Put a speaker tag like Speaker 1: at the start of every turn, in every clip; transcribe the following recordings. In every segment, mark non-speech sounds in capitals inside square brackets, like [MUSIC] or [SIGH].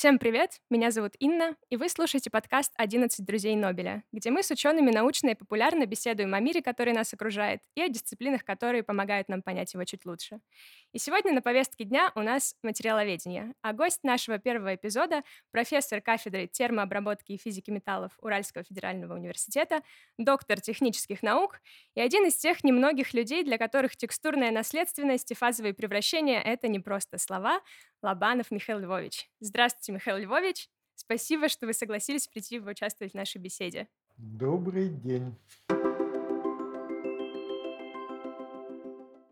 Speaker 1: Всем привет! Меня зовут Инна, и вы слушаете подкаст «11 друзей Нобеля», где мы с учеными научно и популярно беседуем о мире, который нас окружает, и о дисциплинах, которые помогают нам понять его чуть лучше. И сегодня на повестке дня у нас материаловедение, а гость нашего первого эпизода — профессор кафедры термообработки и физики металлов Уральского федерального университета, доктор технических наук и один из тех немногих людей, для которых текстурная наследственность и фазовые превращения — это не просто слова, Лобанов Михаил Львович. Здравствуйте, Михаил Львович. Спасибо, что вы согласились прийти и участвовать в нашей беседе.
Speaker 2: Добрый день.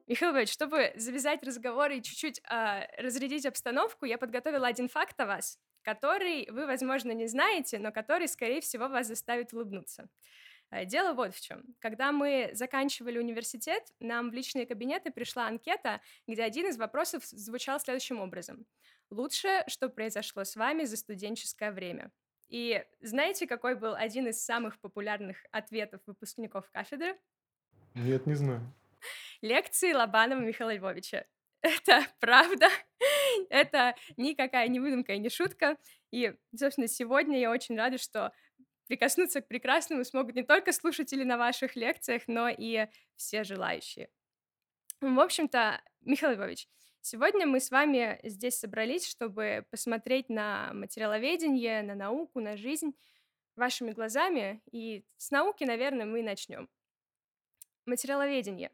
Speaker 1: Михаил Львович, чтобы завязать разговор и чуть-чуть э, разрядить обстановку, я подготовила один факт о вас, который вы, возможно, не знаете, но который, скорее всего, вас заставит улыбнуться. Э, дело вот в чем. Когда мы заканчивали университет, нам в личные кабинеты пришла анкета, где один из вопросов звучал следующим образом. Лучше, что произошло с вами за студенческое время? И знаете, какой был один из самых популярных ответов выпускников кафедры?
Speaker 2: Нет, не знаю.
Speaker 1: Лекции Лобанова Михаила Львовича. [LAUGHS] Это правда. [LAUGHS] Это никакая не выдумка и не шутка. И, собственно, сегодня я очень рада, что прикоснуться к прекрасному смогут не только слушатели на ваших лекциях, но и все желающие. В общем-то, Михаил Львович, сегодня мы с вами здесь собрались, чтобы посмотреть на материаловедение, на науку, на жизнь вашими глазами. И с науки, наверное, мы начнем. Материаловедение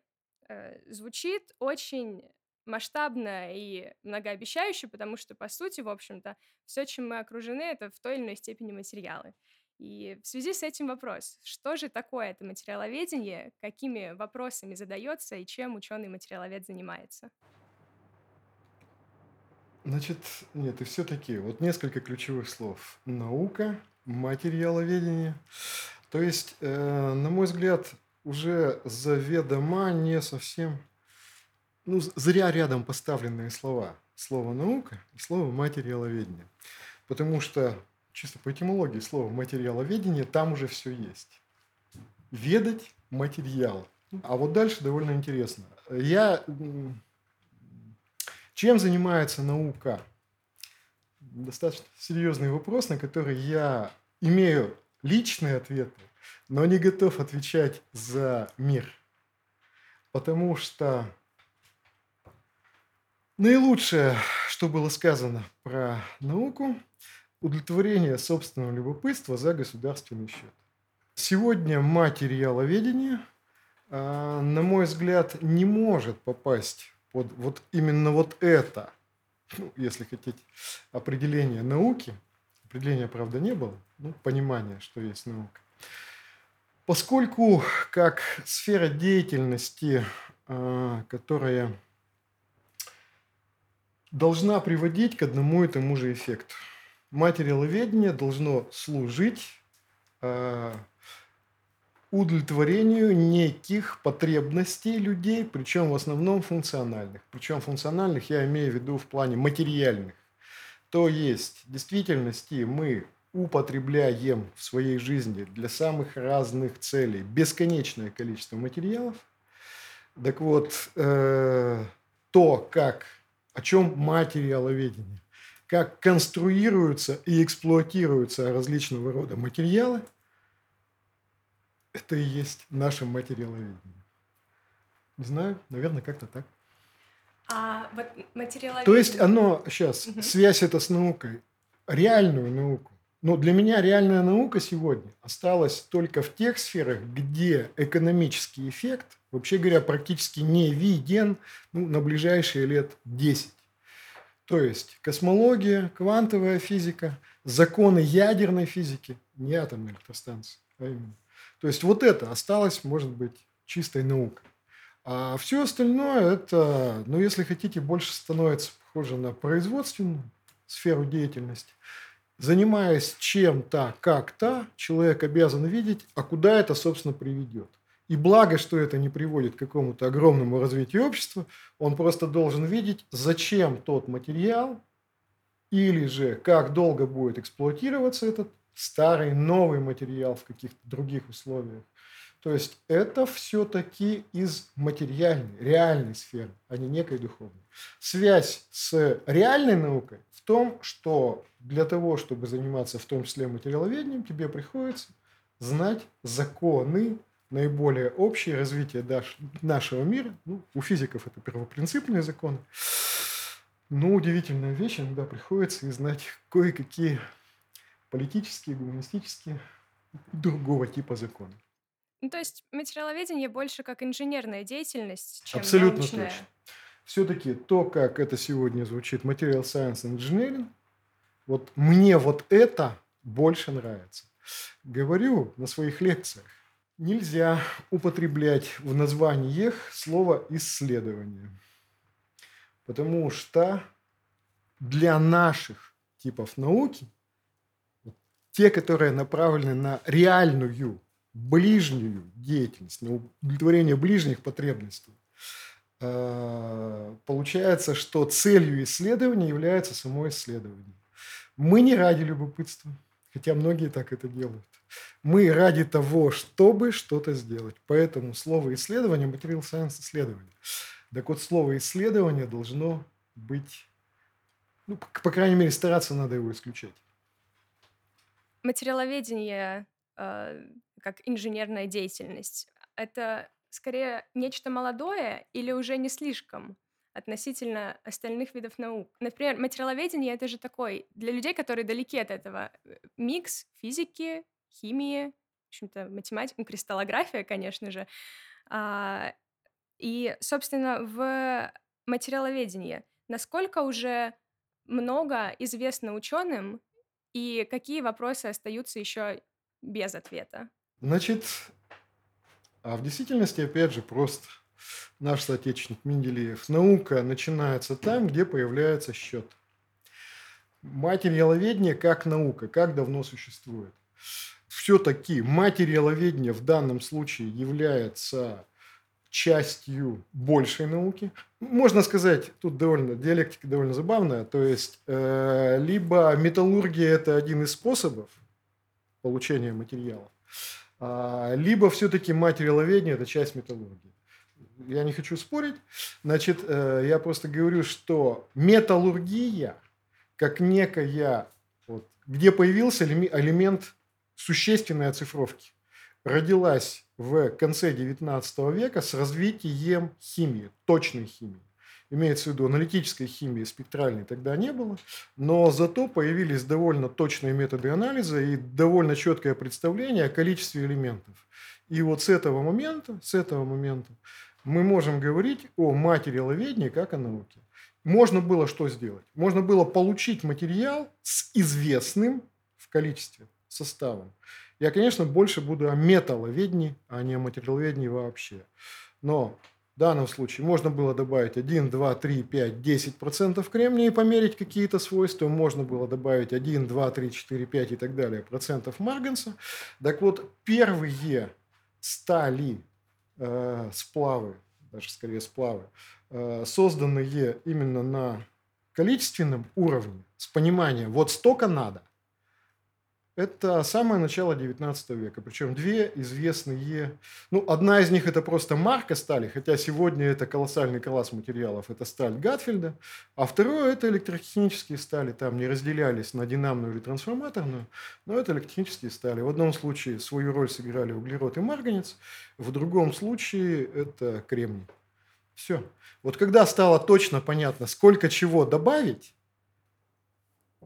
Speaker 1: э, звучит очень масштабно и многообещающе, потому что, по сути, в общем-то, все, чем мы окружены, это в той или иной степени материалы. И в связи с этим вопрос, что же такое это материаловедение, какими вопросами задается и чем ученый материаловед занимается?
Speaker 2: Значит, нет, и все-таки вот несколько ключевых слов. Наука, материаловедение. То есть, э, на мой взгляд, уже заведомо не совсем, ну, зря рядом поставленные слова. Слово «наука» и слово «материаловедение». Потому что чисто по этимологии слова материаловедение, там уже все есть. Ведать материал. А вот дальше довольно интересно. Я... Чем занимается наука? Достаточно серьезный вопрос, на который я имею личные ответы, но не готов отвечать за мир. Потому что наилучшее, что было сказано про науку – удовлетворение собственного любопытства за государственный счет. Сегодня материаловедение, а, на мой взгляд, не может попасть под вот именно вот это, ну, если хотите, определение науки. Определения, правда, не было, ну, понимание, что есть наука. Поскольку как сфера деятельности, а, которая должна приводить к одному и тому же эффекту – материаловедение должно служить э, удовлетворению неких потребностей людей, причем в основном функциональных. Причем функциональных я имею в виду в плане материальных. То есть, в действительности мы употребляем в своей жизни для самых разных целей бесконечное количество материалов. Так вот, э, то, как, о чем материаловедение как конструируются и эксплуатируются различного рода материалы, это и есть наше материаловедение. Не знаю, наверное, как-то так.
Speaker 1: А вот материаловедение...
Speaker 2: То есть оно сейчас, угу. связь это с наукой, реальную науку. Но для меня реальная наука сегодня осталась только в тех сферах, где экономический эффект, вообще говоря, практически не виден ну, на ближайшие лет 10. То есть космология, квантовая физика, законы ядерной физики, не атомной электростанции, а именно. То есть вот это осталось, может быть, чистой наукой. А все остальное это, ну, если хотите, больше становится похоже на производственную сферу деятельности. Занимаясь чем-то, как-то, человек обязан видеть, а куда это, собственно, приведет. И благо, что это не приводит к какому-то огромному развитию общества, он просто должен видеть, зачем тот материал, или же как долго будет эксплуатироваться этот старый, новый материал в каких-то других условиях. То есть это все-таки из материальной, реальной сферы, а не некой духовной. Связь с реальной наукой в том, что для того, чтобы заниматься в том числе материаловедением, тебе приходится знать законы наиболее общее развитие нашего мира. Ну, у физиков это первопринципные законы. Но удивительная вещь, иногда приходится и знать кое-какие политические, гуманистические, другого типа законы.
Speaker 1: Ну, то есть материаловедение больше как инженерная деятельность, чем
Speaker 2: Абсолютно
Speaker 1: научная.
Speaker 2: точно. Все-таки то, как это сегодня звучит, Material Science Engineering, вот мне вот это больше нравится. Говорю на своих лекциях, нельзя употреблять в названиях слово «исследование». Потому что для наших типов науки, те, которые направлены на реальную, ближнюю деятельность, на удовлетворение ближних потребностей, э, получается, что целью исследования является само исследование. Мы не ради любопытства, хотя многие так это делают. Мы ради того, чтобы что-то сделать. Поэтому слово исследование, материал science исследование. Так вот, слово исследование должно быть, ну, по крайней мере, стараться надо его исключать.
Speaker 1: Материаловедение э, как инженерная деятельность это скорее нечто молодое или уже не слишком? относительно остальных видов наук. Например, материаловедение — это же такой, для людей, которые далеки от этого, э, микс физики, химии, в общем-то, математики, ну, кристаллография, конечно же. А, и, собственно, в материаловедении насколько уже много известно ученым и какие вопросы остаются еще без ответа?
Speaker 2: Значит, а в действительности, опять же, просто – наш соотечественник Менделеев. Наука начинается там, где появляется счет. Материаловедение как наука, как давно существует. Все-таки материаловедение в данном случае является частью большей науки. Можно сказать, тут довольно диалектика довольно забавная, то есть э, либо металлургия это один из способов получения материала, а, либо все-таки материаловедение это часть металлургии я не хочу спорить. Значит, э, я просто говорю, что металлургия, как некая, вот, где появился элемент существенной оцифровки, родилась в конце XIX века с развитием химии, точной химии. Имеется в виду аналитической химии, спектральной тогда не было, но зато появились довольно точные методы анализа и довольно четкое представление о количестве элементов. И вот с этого момента, с этого момента мы можем говорить о материаловедении как о науке. Можно было что сделать? Можно было получить материал с известным в количестве составом. Я, конечно, больше буду о металловедении, а не о материаловедении вообще. Но в данном случае можно было добавить 1, 2, 3, 5, 10 процентов кремния и померить какие-то свойства. Можно было добавить 1, 2, 3, 4, 5 и так далее процентов марганца. Так вот, первые стали э, сплавы, даже скорее сплавы, э, созданные именно на количественном уровне, с пониманием, вот столько надо – это самое начало 19 века. Причем две известные... Ну, одна из них это просто марка стали, хотя сегодня это колоссальный класс материалов. Это сталь Гатфельда. А второе это электротехнические стали. Там не разделялись на динамную или трансформаторную, но это электротехнические стали. В одном случае свою роль сыграли углерод и марганец, в другом случае это кремний. Все. Вот когда стало точно понятно, сколько чего добавить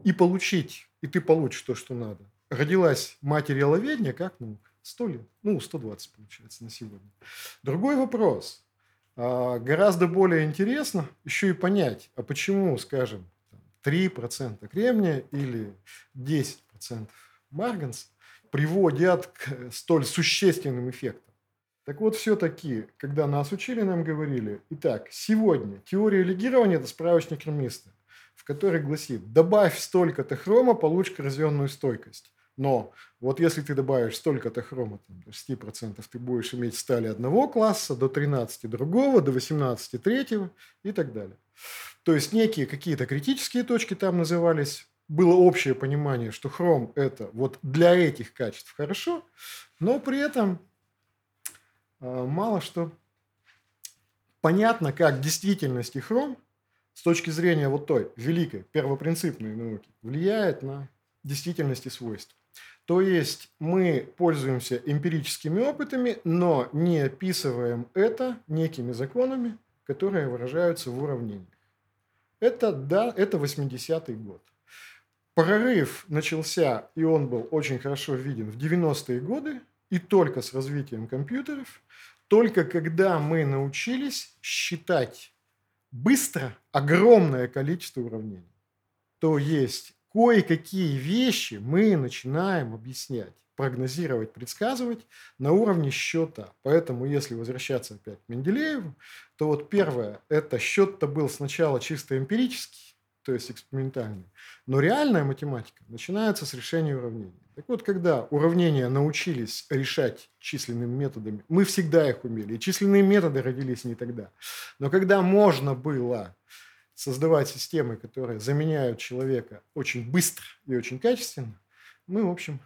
Speaker 2: и получить, и ты получишь то, что надо, родилась материаловедение как наука. Сто лет. Ну, 120 получается на сегодня. Другой вопрос. А, гораздо более интересно еще и понять, а почему, скажем, 3% кремния или 10% марганца приводят к столь существенным эффектам. Так вот, все-таки, когда нас учили, нам говорили, итак, сегодня теория легирования – это справочник хромиста, в который гласит, добавь столько-то хрома, получишь коррозионную стойкость. Но вот если ты добавишь столько-то хрома, там, до 6%, ты будешь иметь стали одного класса, до 13 другого, до 18 третьего и так далее. То есть некие какие-то критические точки там назывались, было общее понимание, что хром это вот для этих качеств хорошо, но при этом а, мало что понятно, как действительность и хром с точки зрения вот той великой первопринципной науки влияет на действительность и свойства. То есть мы пользуемся эмпирическими опытами, но не описываем это некими законами, которые выражаются в уравнениях. Это, да, это 80-й год. Прорыв начался, и он был очень хорошо виден в 90-е годы, и только с развитием компьютеров, только когда мы научились считать быстро огромное количество уравнений. То есть кое-какие вещи мы начинаем объяснять, прогнозировать, предсказывать на уровне счета. Поэтому, если возвращаться опять к Менделееву, то вот первое, это счет-то был сначала чисто эмпирический, то есть экспериментальный, но реальная математика начинается с решения уравнений. Так вот, когда уравнения научились решать численными методами, мы всегда их умели, и численные методы родились не тогда. Но когда можно было создавать системы, которые заменяют человека очень быстро и очень качественно, мы, в общем,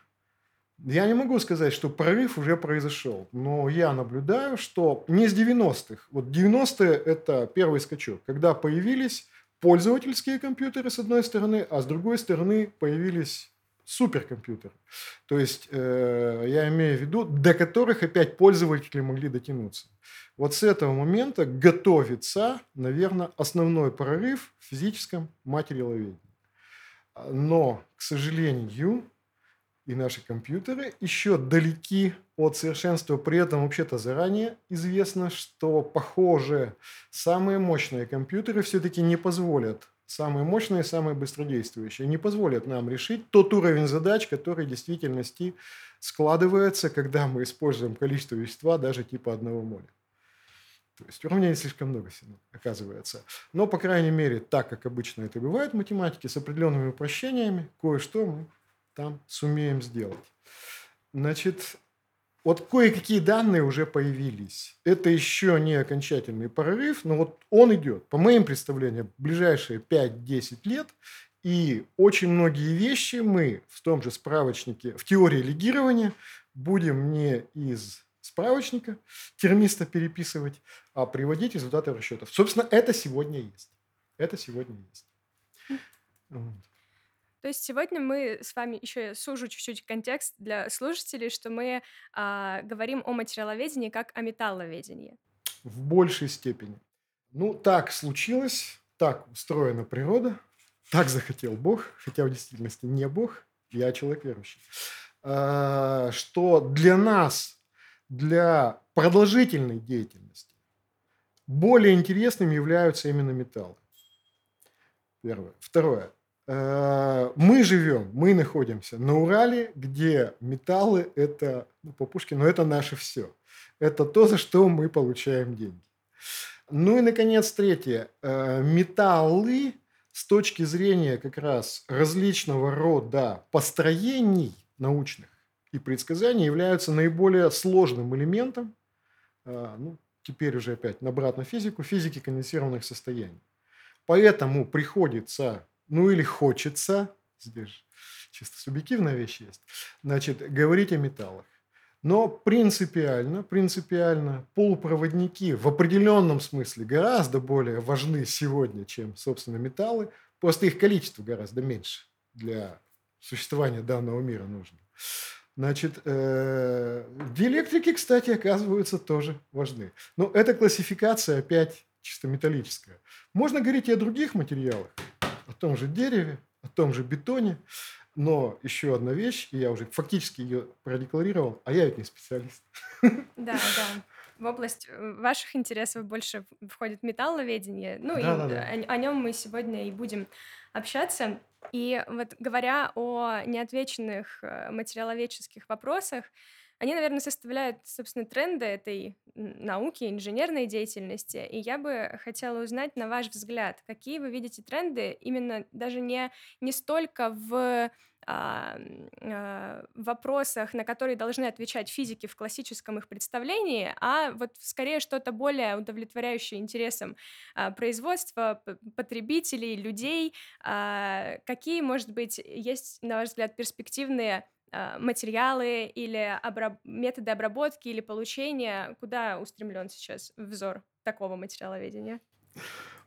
Speaker 2: я не могу сказать, что прорыв уже произошел, но я наблюдаю, что не с 90-х. Вот 90-е – это первый скачок, когда появились пользовательские компьютеры с одной стороны, а с другой стороны появились суперкомпьютеры. То есть э, я имею в виду, до которых опять пользователи могли дотянуться. Вот с этого момента готовится, наверное, основной прорыв в физическом материаловедении. Но, к сожалению, и наши компьютеры еще далеки от совершенства. При этом вообще-то заранее известно, что, похоже, самые мощные компьютеры все-таки не позволят самые мощные, самые быстродействующие, не позволят нам решить тот уровень задач, который в действительности складывается, когда мы используем количество вещества даже типа одного моля. То есть уравнений слишком много оказывается. Но, по крайней мере, так, как обычно это бывает в математике, с определенными упрощениями, кое-что мы там сумеем сделать. Значит, вот кое-какие данные уже появились. Это еще не окончательный прорыв, но вот он идет. По моим представлениям, в ближайшие 5-10 лет. И очень многие вещи мы в том же справочнике, в теории легирования, будем не из справочника термиста переписывать, а приводить результаты расчетов. Собственно, это сегодня есть. Это сегодня есть.
Speaker 1: Вот. То есть сегодня мы с вами еще сужу чуть-чуть контекст для слушателей, что мы а, говорим о материаловедении как о металловедении.
Speaker 2: В большей степени. Ну, так случилось, так устроена природа, так захотел Бог, хотя в действительности не Бог, я человек верующий, а, что для нас, для продолжительной деятельности, более интересными являются именно металлы. Первое. Второе. Э, мы живем, мы находимся на Урале, где металлы – это, ну, по Пушкину, это наше все. Это то, за что мы получаем деньги. Ну и, наконец, третье. Э, металлы с точки зрения как раз различного рода построений научных и предсказаний являются наиболее сложным элементом, э, ну, теперь уже опять на обратную физику, физики конденсированных состояний. Поэтому приходится ну или хочется, здесь чисто субъективная вещь есть, значит, говорить о металлах. Но принципиально, принципиально полупроводники в определенном смысле гораздо более важны сегодня, чем, собственно, металлы. Просто их количество гораздо меньше для существования данного мира нужно. Значит, э, диэлектрики, кстати, оказываются тоже важны. Но эта классификация опять чисто металлическая. Можно говорить и о других материалах том же дереве, о том же бетоне. Но еще одна вещь, и я уже фактически ее продекларировал, а я ведь не специалист.
Speaker 1: Да, да. В область э, ваших интересов больше входит металловедение. Ну, да, и да, да. О, о нем мы сегодня и будем общаться. И вот говоря о неотвеченных э, материаловедческих вопросах, они, наверное, составляют, собственно, тренды этой науки, инженерной деятельности. И я бы хотела узнать, на ваш взгляд, какие вы видите тренды именно даже не, не столько в а, а, вопросах, на которые должны отвечать физики в классическом их представлении, а вот скорее что-то более удовлетворяющее интересам а, производства, потребителей, людей. Какие, может быть, есть, на ваш взгляд, перспективные материалы или обраб методы обработки или получения? Куда устремлен сейчас взор такого материаловедения?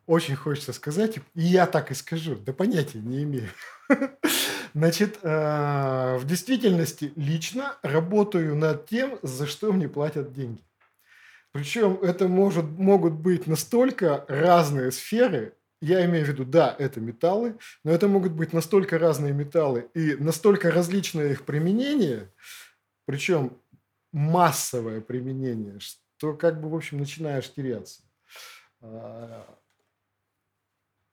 Speaker 2: Очень хочется сказать, и я так и скажу, да понятия не имею. [LAUGHS] Значит, э, в действительности лично работаю над тем, за что мне платят деньги. Причем это может, могут быть настолько разные сферы, я имею в виду, да, это металлы, но это могут быть настолько разные металлы и настолько различное их применение, причем массовое применение, что как бы, в общем, начинаешь теряться. А,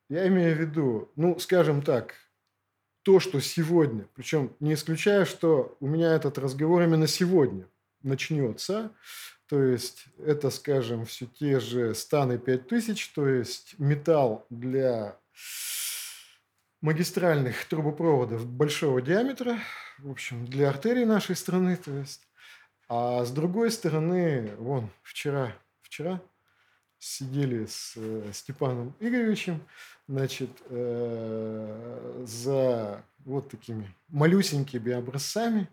Speaker 2: я имею в виду, ну, скажем так, то, что сегодня, причем не исключая, что у меня этот разговор именно сегодня начнется, то есть это, скажем, все те же станы 5000, то есть металл для магистральных трубопроводов большого диаметра, в общем, для артерий нашей страны, то есть. А с другой стороны, вон, вчера, вчера сидели с э, Степаном Игоревичем, значит, э, за вот такими малюсенькими образцами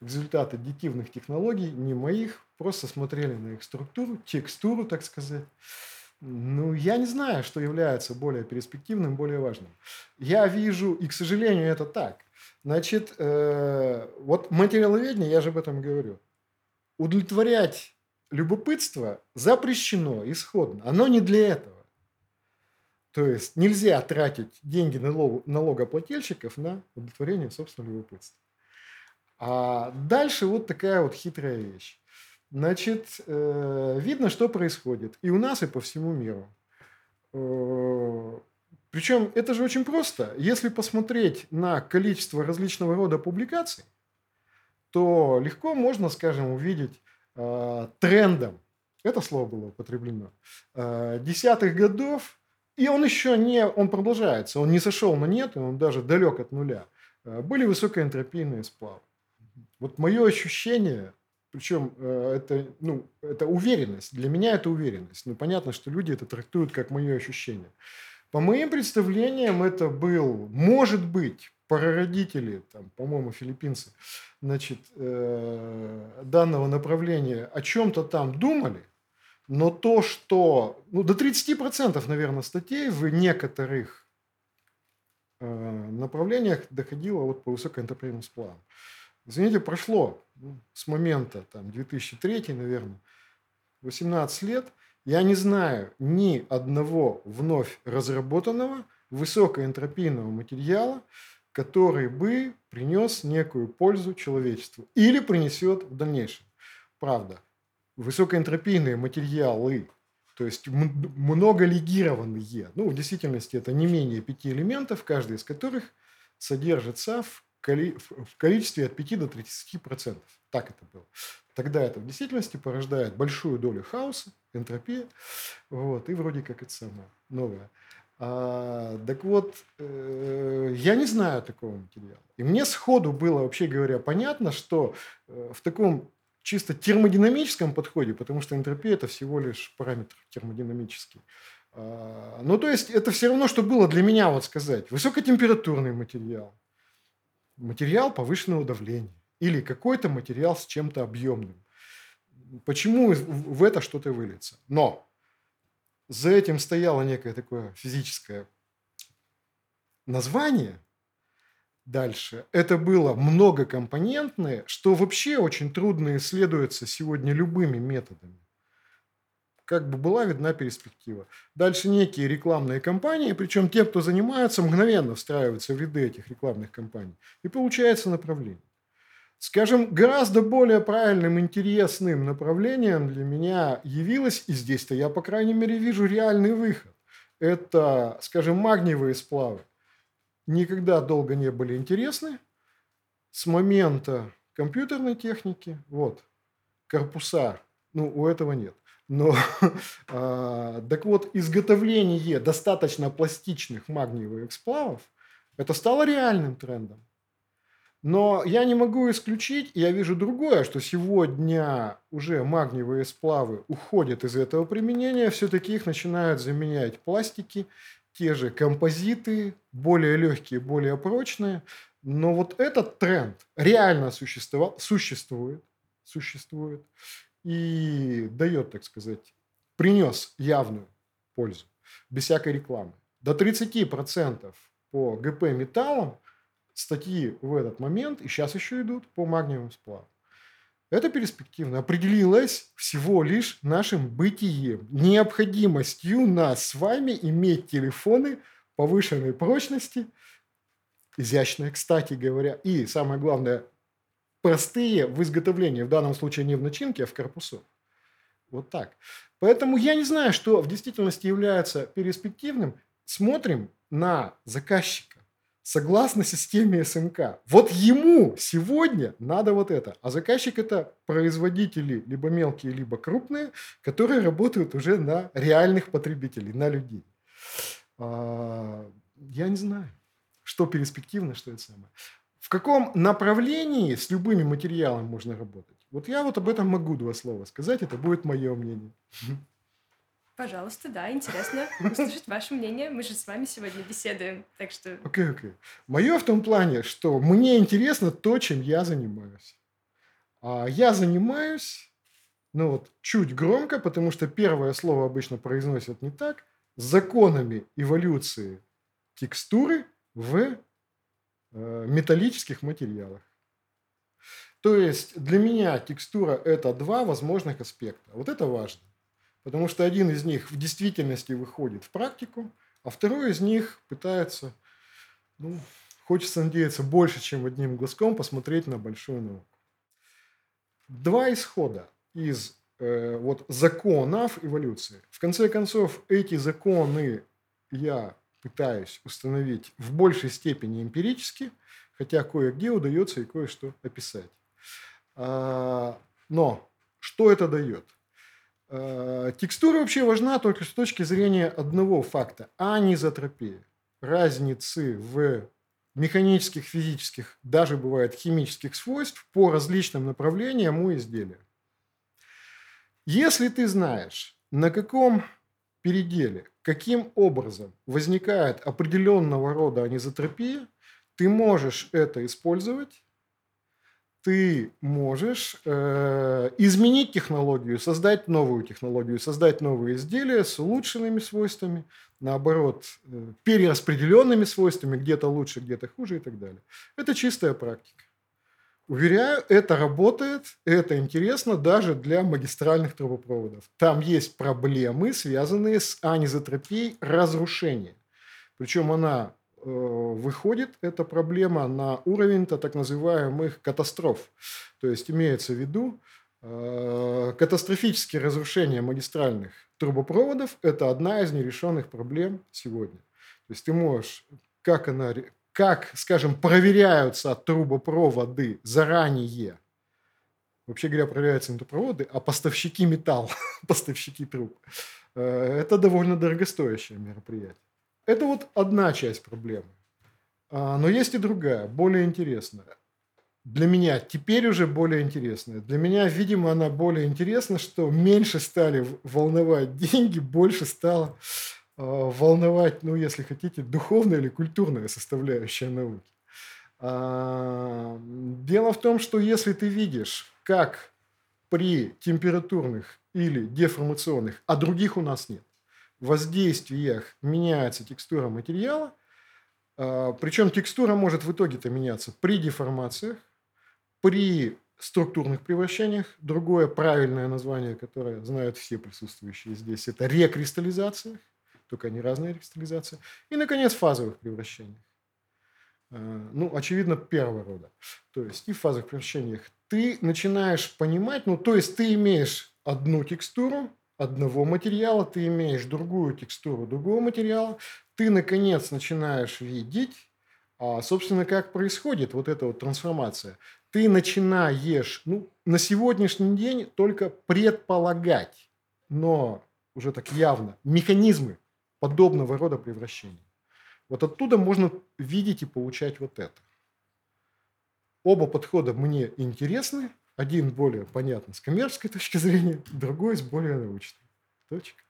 Speaker 2: результаты аддитивных технологий, не моих, просто смотрели на их структуру, текстуру, так сказать. Ну, я не знаю, что является более перспективным, более важным. Я вижу, и, к сожалению, это так. Значит, э, вот материаловедение, я же об этом говорю, удовлетворять любопытство запрещено исходно. Оно не для этого. То есть нельзя тратить деньги налог, налогоплательщиков на удовлетворение собственного любопытства. А дальше вот такая вот хитрая вещь. Значит, э, видно, что происходит и у нас, и по всему миру. Э, причем это же очень просто. Если посмотреть на количество различного рода публикаций, то легко можно, скажем, увидеть э, трендом, это слово было употреблено, десятых годов и он еще не, он продолжается, он не сошел на нет, он даже далек от нуля. Были высокоэнтропийные сплавы. Вот мое ощущение, причем э, это, ну, это уверенность, для меня это уверенность. Ну, понятно, что люди это трактуют как мое ощущение. По моим представлениям, это был, может быть, прародители, там, по-моему, филиппинцы, значит, э, данного направления о чем-то там думали – но то, что ну, до 30%, наверное, статей в некоторых э, направлениях доходило вот по высокоэнтропийным сплавам. Извините, прошло ну, с момента там, 2003, наверное, 18 лет. Я не знаю ни одного вновь разработанного высокоэнтропийного материала, который бы принес некую пользу человечеству или принесет в дальнейшем. Правда, высокоэнтропийные материалы, то есть многолегированные. Ну, в действительности это не менее пяти элементов, каждый из которых содержится в, в количестве от 5 до 30 процентов. Так это было. Тогда это в действительности порождает большую долю хаоса, энтропии, вот, и вроде как это самое новое. А, так вот, э, я не знаю такого материала. И мне сходу было, вообще говоря, понятно, что э, в таком чисто термодинамическом подходе, потому что энтропия – это всего лишь параметр термодинамический. А, ну, то есть, это все равно, что было для меня, вот сказать, высокотемпературный материал, материал повышенного давления или какой-то материал с чем-то объемным. Почему в это что-то выльется? Но за этим стояло некое такое физическое название, дальше. Это было многокомпонентное, что вообще очень трудно исследуется сегодня любыми методами. Как бы была видна перспектива. Дальше некие рекламные кампании, причем те, кто занимается, мгновенно встраиваются в ряды этих рекламных кампаний. И получается направление. Скажем, гораздо более правильным, интересным направлением для меня явилось, и здесь-то я, по крайней мере, вижу реальный выход. Это, скажем, магниевые сплавы никогда долго не были интересны. С момента компьютерной техники, вот, корпуса, ну, у этого нет. Но, [LAUGHS] а, так вот, изготовление достаточно пластичных магниевых сплавов, это стало реальным трендом. Но я не могу исключить, я вижу другое, что сегодня уже магниевые сплавы уходят из этого применения, все-таки их начинают заменять пластики, те же композиты, более легкие, более прочные. Но вот этот тренд реально существовал, существует, существует и дает, так сказать, принес явную пользу, без всякой рекламы. До 30% по ГП металлам статьи в этот момент, и сейчас еще идут, по магниевым сплавам. Это перспективно определилось всего лишь нашим бытием, необходимостью нас с вами иметь телефоны повышенной прочности, изящные, кстати говоря, и самое главное, простые в изготовлении, в данном случае не в начинке, а в корпусу. Вот так. Поэтому я не знаю, что в действительности является перспективным. Смотрим на заказчика согласно системе СМК. Вот ему сегодня надо вот это. А заказчик это производители, либо мелкие, либо крупные, которые работают уже на реальных потребителей, на людей. А, я не знаю, что перспективно, что это самое. В каком направлении с любыми материалами можно работать? Вот я вот об этом могу два слова сказать, это будет мое мнение.
Speaker 1: Пожалуйста, да, интересно услышать ваше мнение. Мы же с вами сегодня беседуем, так что...
Speaker 2: Окей, okay, окей. Okay. Мое в том плане, что мне интересно то, чем я занимаюсь. А я занимаюсь, ну вот, чуть громко, потому что первое слово обычно произносят не так, законами эволюции текстуры в металлических материалах. То есть для меня текстура – это два возможных аспекта. Вот это важно. Потому что один из них в действительности выходит в практику, а второй из них пытается, ну, хочется надеяться, больше, чем одним глазком посмотреть на большую науку. Два исхода из э, вот законов эволюции. В конце концов, эти законы я пытаюсь установить в большей степени эмпирически, хотя кое-где удается и кое-что описать. А, но что это дает? Э, текстура вообще важна только с точки зрения одного факта – анизотропии. Разницы в механических, физических, даже бывает химических свойств по различным направлениям у изделия. Если ты знаешь, на каком переделе, каким образом возникает определенного рода анизотропия, ты можешь это использовать ты можешь э, изменить технологию, создать новую технологию, создать новые изделия с улучшенными свойствами, наоборот, э, перераспределенными свойствами, где-то лучше, где-то хуже и так далее. Это чистая практика. Уверяю, это работает, это интересно даже для магистральных трубопроводов. Там есть проблемы, связанные с анизотропией разрушения. Причем она Э, выходит эта проблема на уровень -то так называемых катастроф. То есть имеется в виду э, катастрофические разрушения магистральных трубопроводов – это одна из нерешенных проблем сегодня. То есть ты можешь, как она, как, скажем, проверяются трубопроводы заранее, вообще говоря, проверяются не трубопроводы, а поставщики металла, [LAUGHS] поставщики труб. Э, это довольно дорогостоящее мероприятие. Это вот одна часть проблемы. А, но есть и другая, более интересная. Для меня теперь уже более интересная. Для меня, видимо, она более интересна, что меньше стали волновать деньги, больше стало волновать, ну, если хотите, духовная или культурная составляющая науки. А, дело в том, что если ты видишь, как при температурных или деформационных, а других у нас нет, воздействиях меняется текстура материала, а, причем текстура может в итоге-то меняться при деформациях, при структурных превращениях. Другое правильное название, которое знают все присутствующие здесь, это рекристаллизация, только они разные рекристаллизации. И, наконец, фазовых превращениях. А, ну, очевидно, первого рода. То есть и в фазовых превращениях ты начинаешь понимать, ну, то есть ты имеешь одну текстуру, одного материала, ты имеешь другую текстуру другого материала, ты, наконец, начинаешь видеть, а, собственно, как происходит вот эта вот трансформация. Ты начинаешь, ну, на сегодняшний день только предполагать, но уже так явно, механизмы подобного рода превращений. Вот оттуда можно видеть и получать вот это. Оба подхода мне интересны, один более понятный с коммерческой [LAUGHS] точки зрения, другой с более научной. Точка.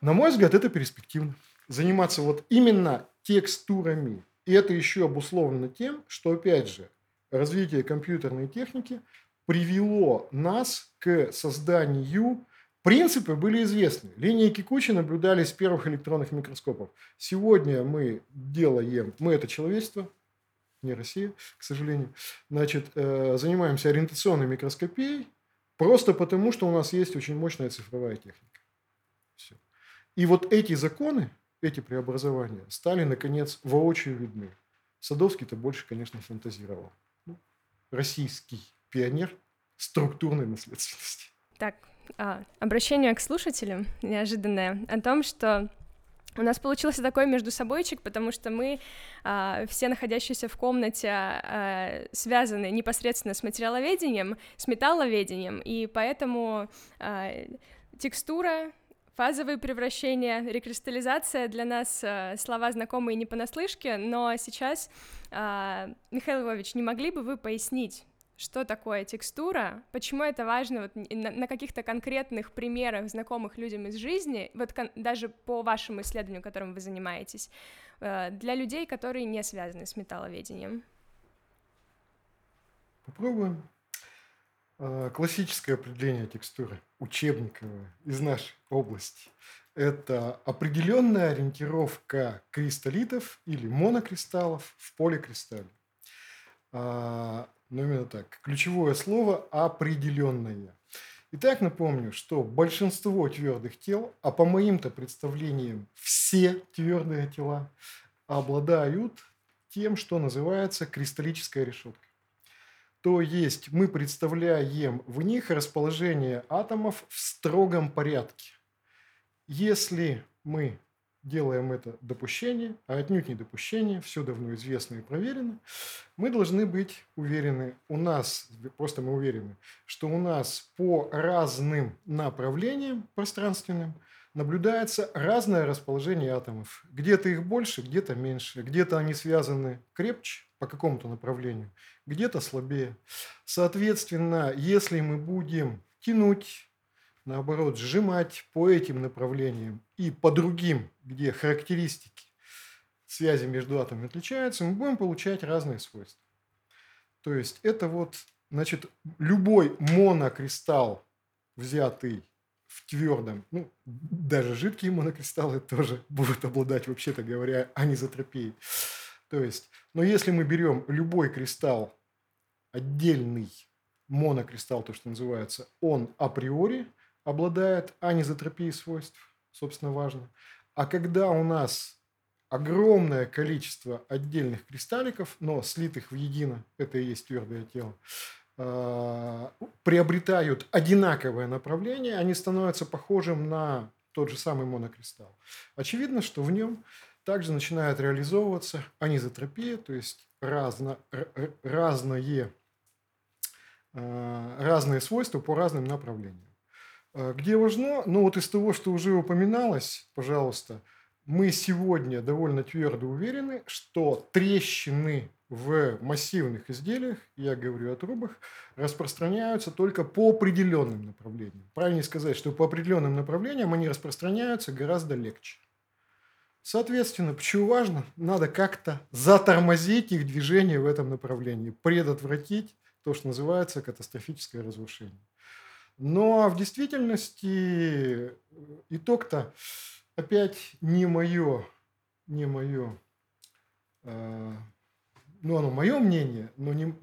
Speaker 2: На мой взгляд, это перспективно. Заниматься вот именно текстурами И это еще обусловлено тем, что, опять же, развитие компьютерной техники привело нас к созданию Принципы были известны. Линии Кикучи наблюдались с первых электронных микроскопов. Сегодня мы делаем, мы это человечество, не Россия, к сожалению, значит, э, занимаемся ориентационной микроскопией, просто потому, что у нас есть очень мощная цифровая техника. Все. И вот эти законы, эти преобразования стали, наконец, воочию видны. Садовский-то больше, конечно, фантазировал. Ну, российский пионер структурной наследственности.
Speaker 1: Так, а, обращение к слушателям неожиданное о том, что у нас получился такой между собойчик, потому что мы а, все находящиеся в комнате а, связаны непосредственно с материаловедением, с металловедением, и поэтому а, текстура, фазовые превращения, рекристаллизация для нас а, слова знакомые не понаслышке, но сейчас, а, Михаил Львович, не могли бы вы пояснить, что такое текстура, почему это важно вот на, на каких-то конкретных примерах, знакомых людям из жизни, вот кон, даже по вашему исследованию, которым вы занимаетесь, э, для людей, которые не связаны с металловедением.
Speaker 2: Попробуем. Э, классическое определение текстуры, учебниковое, из нашей области. Это определенная ориентировка кристаллитов или монокристаллов в поликристалле. А, ну, именно так. Ключевое слово «определенное». Итак, напомню, что большинство твердых тел, а по моим-то представлениям все твердые тела, обладают тем, что называется кристаллической решеткой. То есть мы представляем в них расположение атомов в строгом порядке. Если мы делаем это допущение, а отнюдь не допущение, все давно известно и проверено, мы должны быть уверены, у нас, просто мы уверены, что у нас по разным направлениям пространственным наблюдается разное расположение атомов. Где-то их больше, где-то меньше, где-то они связаны крепче по какому-то направлению, где-то слабее. Соответственно, если мы будем тянуть наоборот, сжимать по этим направлениям и по другим, где характеристики связи между атомами отличаются, мы будем получать разные свойства. То есть это вот, значит, любой монокристалл, взятый в твердом, ну, даже жидкие монокристаллы тоже [LAUGHS] будут обладать, вообще-то говоря, анизотропией. То есть, но если мы берем любой кристалл отдельный, монокристалл, то, что называется, он априори – обладает анизотропией свойств, собственно, важно. А когда у нас огромное количество отдельных кристалликов, но слитых в едино, это и есть твердое тело, а, приобретают одинаковое направление, они становятся похожим на тот же самый монокристалл. Очевидно, что в нем также начинает реализовываться анизотропия, то есть разно, разные, а, разные свойства по разным направлениям. А, где важно, ну вот из того, что уже упоминалось, пожалуйста, мы сегодня довольно твердо уверены, что трещины в массивных изделиях, я говорю о трубах, распространяются только по определенным направлениям. Правильнее сказать, что по определенным направлениям они распространяются гораздо легче. Соответственно, почему важно? Надо как-то затормозить их движение в этом направлении, предотвратить то, что называется катастрофическое разрушение. Но в действительности э, итог-то опять не мое, не мое, э, ну оно мое мнение, но не,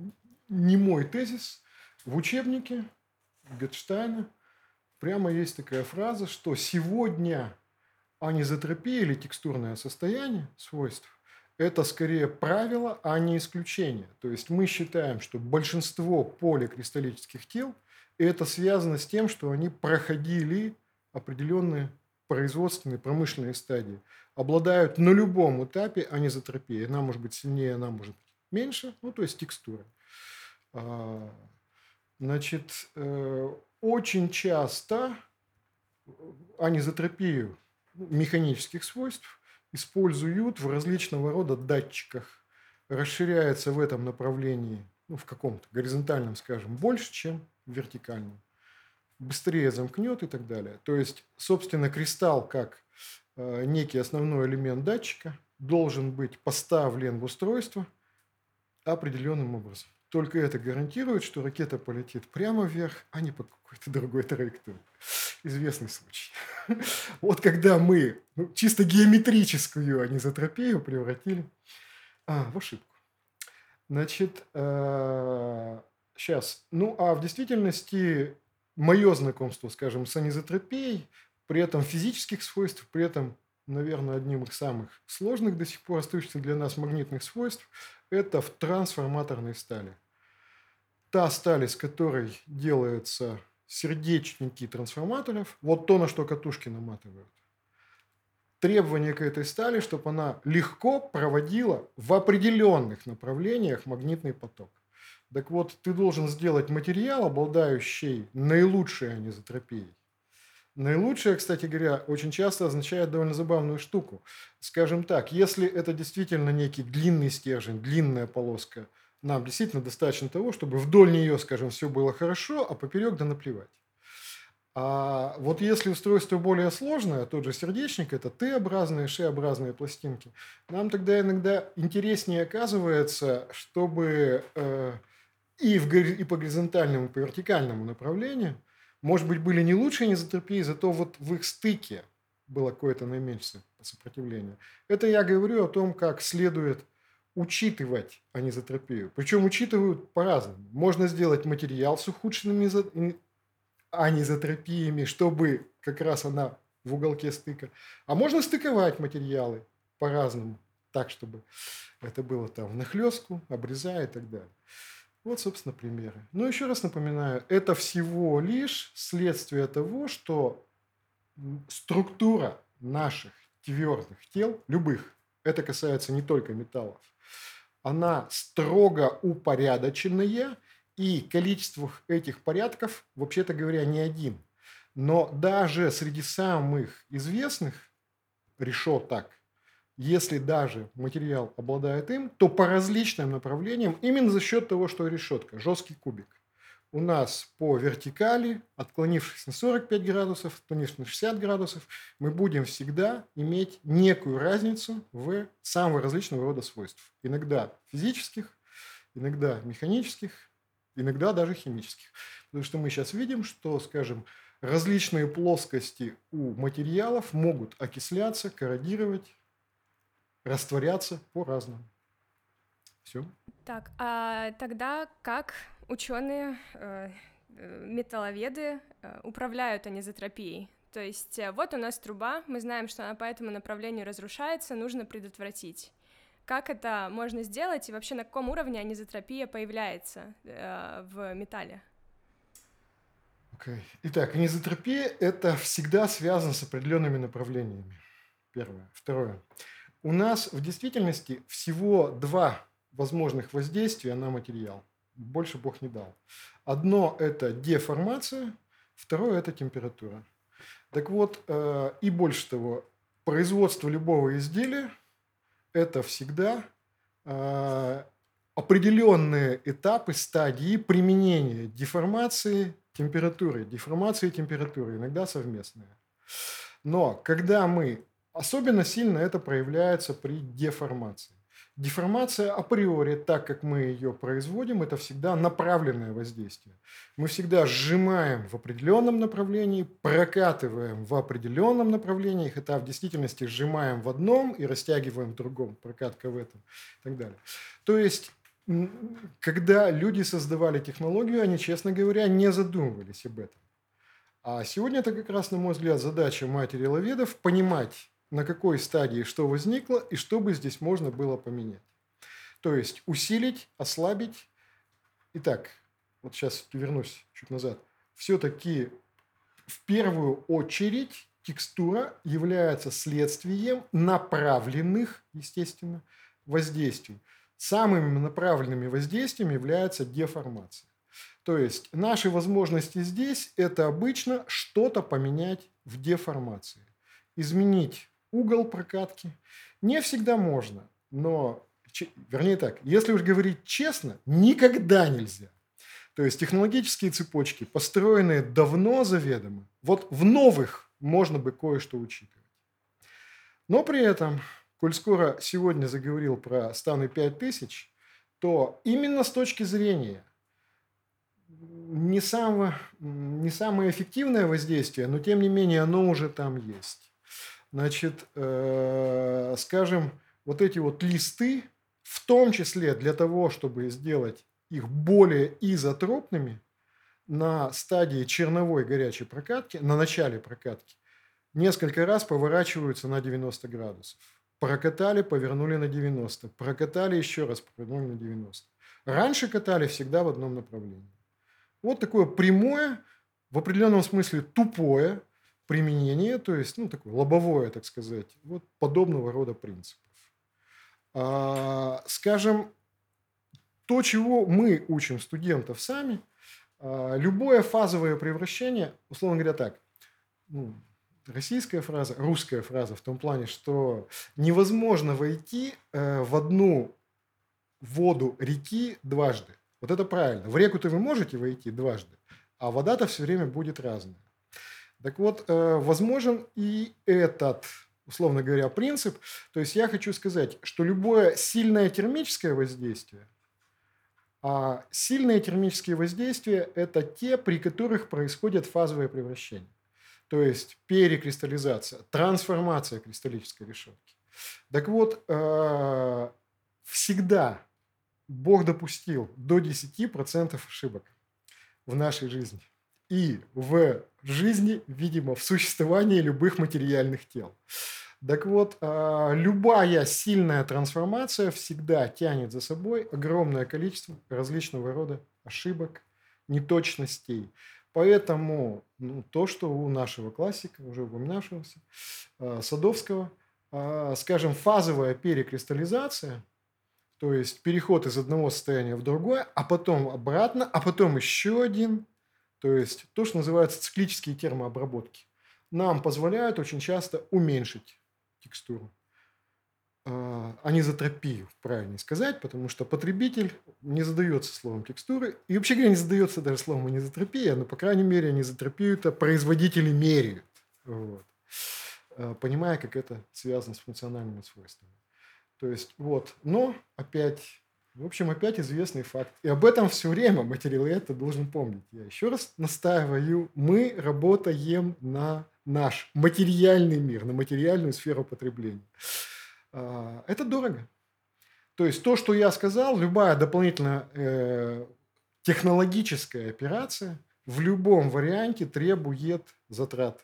Speaker 2: не мой тезис. В учебнике Гетштайна прямо есть такая фраза, что сегодня анизотропия или текстурное состояние свойств – это скорее правило, а не исключение. То есть мы считаем, что большинство поликристаллических тел – и это связано с тем, что они проходили определенные производственные, промышленные стадии. Обладают на любом этапе анизотропией. Она может быть сильнее, она может быть меньше, ну, то есть текстура. А, значит, э, очень часто анизотропию механических свойств используют в различного рода датчиках. Расширяется в этом направлении, ну, в каком-то горизонтальном, скажем, больше, чем вертикально. Быстрее замкнет и так далее. То есть, собственно, кристалл как э, некий основной элемент датчика, должен быть поставлен в устройство определенным образом. Только это гарантирует, что ракета полетит прямо вверх, а не по какой-то другой траектории. Известный случай. [LAUGHS] Вот когда мы ну, чисто геометрическую анизотропию превратили а, в ошибку. Значит, сейчас. Ну, а в действительности мое знакомство, скажем, с анизотропией, при этом физических свойств, при этом, наверное, одним из самых сложных до сих пор остающихся для нас магнитных свойств, это в трансформаторной стали. Та сталь, из которой делаются сердечники трансформаторов, вот то, на что катушки наматывают. Требование к этой стали, чтобы она легко проводила в определенных направлениях магнитный поток. Так вот, ты должен сделать материал, обладающий наилучшей анизотропией. Наилучшее, кстати говоря, очень часто означает довольно забавную штуку. Скажем так, если это действительно некий длинный стержень, длинная полоска, нам действительно достаточно того, чтобы вдоль нее, скажем, все было хорошо, а поперек да наплевать. А вот если устройство более сложное, тот же сердечник, это Т-образные, Ш-образные пластинки, нам тогда иногда интереснее оказывается, чтобы э, и, в, и по горизонтальному, и по вертикальному направлению – может быть, были не лучшие анизотропии, зато вот в их стыке было какое-то наименьшее сопротивление. Это я говорю о том, как следует учитывать анизотропию. Причем учитывают по-разному. Можно сделать материал с ухудшенными анизотропиями, чтобы как раз она в уголке стыка. А можно стыковать материалы по-разному, так, чтобы это было там в нахлестку, обрезая и так далее. Вот, собственно, примеры. Но еще раз напоминаю, это всего лишь следствие того, что структура наших твердых тел, любых, это касается не только металлов, она строго упорядоченная, и количество этих порядков, вообще-то говоря, не один. Но даже среди самых известных решеток если даже материал обладает им, то по различным направлениям, именно за счет того, что решетка, жесткий кубик. У нас по вертикали, отклонившись на 45 градусов, отклонившись на 60 градусов, мы будем всегда иметь некую разницу в самого различного рода свойств. Иногда физических, иногда механических, иногда даже химических. Потому что мы сейчас видим, что, скажем, различные плоскости у материалов могут окисляться, корродировать, растворяться по-разному. Все.
Speaker 1: Так, а тогда как ученые, э, э, металловеды э, управляют анизотропией? То есть вот у нас труба, мы знаем, что она по этому направлению разрушается, нужно предотвратить. Как это можно сделать и вообще на каком уровне анизотропия появляется э, в металле?
Speaker 2: Okay. Итак, анизотропия – это всегда связано с определенными направлениями. Первое. Второе. У нас в действительности всего два возможных воздействия на материал. Больше Бог не дал. Одно – это деформация, второе – это температура. Так вот, э, и больше того, производство любого изделия – это всегда э, определенные этапы, стадии применения деформации температуры. Деформации и температуры иногда совместные. Но когда мы Особенно сильно это проявляется при деформации. Деформация априори, так как мы ее производим, это всегда направленное воздействие. Мы всегда сжимаем в определенном направлении, прокатываем в определенном направлении, хотя в действительности сжимаем в одном и растягиваем в другом, прокатка в этом и так далее. То есть когда люди создавали технологию, они, честно говоря, не задумывались об этом. А сегодня это как раз, на мой взгляд, задача матери ловедов понимать на какой стадии что возникло и что бы здесь можно было поменять. То есть усилить, ослабить. Итак, вот сейчас вернусь чуть назад. Все-таки в первую очередь текстура является следствием направленных, естественно, воздействий. Самыми направленными воздействиями является деформация. То есть наши возможности здесь – это обычно что-то поменять в деформации. Изменить угол прокатки. Не всегда можно, но, вернее так, если уж говорить честно, никогда нельзя. То есть технологические цепочки, построенные давно заведомо, вот в новых можно бы кое-что учитывать. Но при этом коль скоро сегодня заговорил про станы 5000, то именно с точки зрения не самое, не самое эффективное воздействие, но тем не менее оно уже там есть. Значит, э, скажем, вот эти вот листы, в том числе для того, чтобы сделать их более изотропными на стадии черновой горячей прокатки, на начале прокатки, несколько раз поворачиваются на 90 градусов. Прокатали, повернули на 90. Прокатали еще раз, повернули на 90. Раньше катали всегда в одном направлении. Вот такое прямое, в определенном смысле тупое применение, то есть, ну, такое лобовое, так сказать, вот подобного рода принципов. А, скажем, то, чего мы учим студентов сами, а, любое фазовое превращение, условно говоря так, ну, российская фраза, русская фраза в том плане, что невозможно войти э, в одну воду реки дважды. Вот это правильно. В реку-то вы можете войти дважды, а вода-то все время будет разная. Так вот, э, возможен и этот, условно говоря, принцип. То есть я хочу сказать, что любое сильное термическое воздействие, а сильные термические воздействия – это те, при которых происходит фазовое превращение. То есть перекристаллизация, трансформация кристаллической решетки. Так вот, э, всегда Бог допустил до 10% ошибок в нашей жизни. И в жизни, видимо, в существовании любых материальных тел. Так вот, а, любая сильная трансформация всегда тянет за собой огромное количество различного рода ошибок, неточностей. Поэтому ну, то, что у нашего классика, уже упоминавшегося, а, Садовского, а, скажем, фазовая перекристаллизация – то есть переход из одного состояния в другое, а потом обратно, а потом еще один. То есть то, что называется циклические термообработки. Нам позволяют очень часто уменьшить текстуру. А, анизотропию, правильнее сказать, потому что потребитель не задается словом текстуры, и вообще говоря, не задается даже словом анизотропия, но, по крайней мере, анизотропию-то производители меряют, вот, а, понимая, как это связано с функциональными свойствами. То есть, вот. Но опять, в общем, опять известный факт. И об этом все время материал это должен помнить. Я еще раз настаиваю, мы работаем на наш материальный мир, на материальную сферу потребления. А, это дорого. То есть то, что я сказал, любая дополнительная э, технологическая операция в любом варианте требует затрат.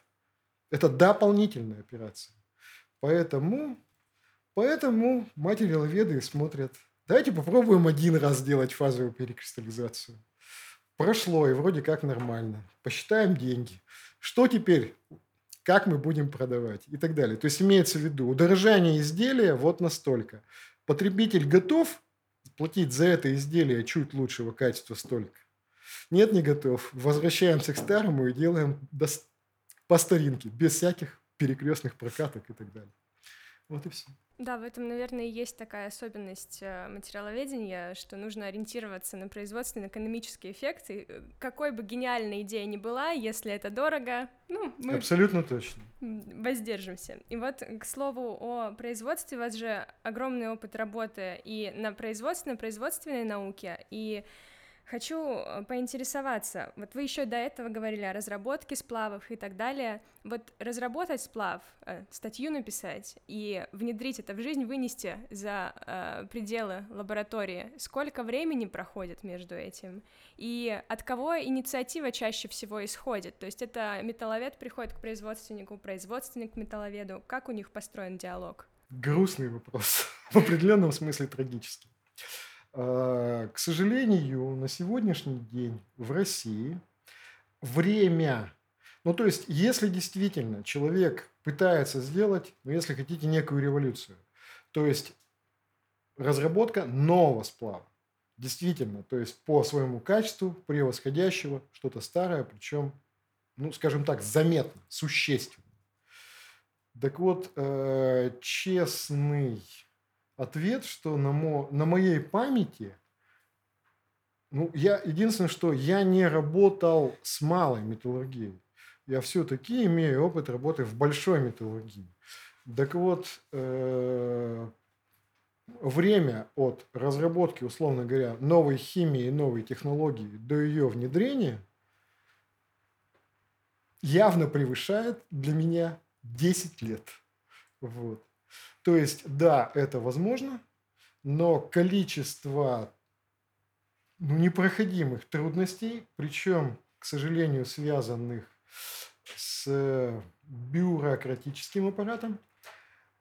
Speaker 2: Это дополнительная операция. Поэтому Поэтому материаловеды смотрят. Давайте попробуем один раз сделать фазовую перекристаллизацию. Прошло, и вроде как нормально. Посчитаем деньги. Что теперь? Как мы будем продавать? И так далее. То есть имеется в виду удорожание изделия вот настолько. Потребитель готов платить за это изделие чуть лучшего качества столько? Нет, не готов. Возвращаемся к старому и делаем по старинке, без всяких перекрестных прокаток и так далее. Вот и все.
Speaker 1: Да, в этом, наверное, и есть такая особенность э, материаловедения, что нужно ориентироваться на производственный экономический эффект, и э, какой бы гениальной идея ни была, если это дорого, ну,
Speaker 2: мы... Абсолютно точно.
Speaker 1: Воздержимся. И вот, к слову, о производстве, у вас же огромный опыт работы и на производственной, производственной науке, и Хочу э, поинтересоваться, вот вы еще до этого говорили о разработке сплавов и так далее. Вот разработать сплав, э, статью написать и внедрить это в жизнь, вынести за э, пределы лаборатории, сколько времени проходит между этим? И от кого инициатива чаще всего исходит? То есть это металловед приходит к производственнику, производственник к металловеду. Как у них построен диалог?
Speaker 2: Грустный вопрос, [LAUGHS] в определенном смысле трагический. А, к сожалению, на сегодняшний день в России время, ну то есть, если действительно человек пытается сделать, ну если хотите, некую революцию, то есть разработка нового сплава, действительно, то есть по своему качеству превосходящего что-то старое, причем, ну скажем так, заметно, существенно. Так вот, э, честный ответ, что на, мо, на моей памяти, ну, я, единственное, что я не работал с малой металлургией. Я все-таки имею опыт работы в большой металлургии. Так вот, э, время от разработки, условно говоря, новой химии, новой технологии до ее внедрения явно превышает для меня 10 лет. Вот. То есть, да, это возможно, но количество ну, непроходимых трудностей, причем, к сожалению, связанных с бюрократическим аппаратом,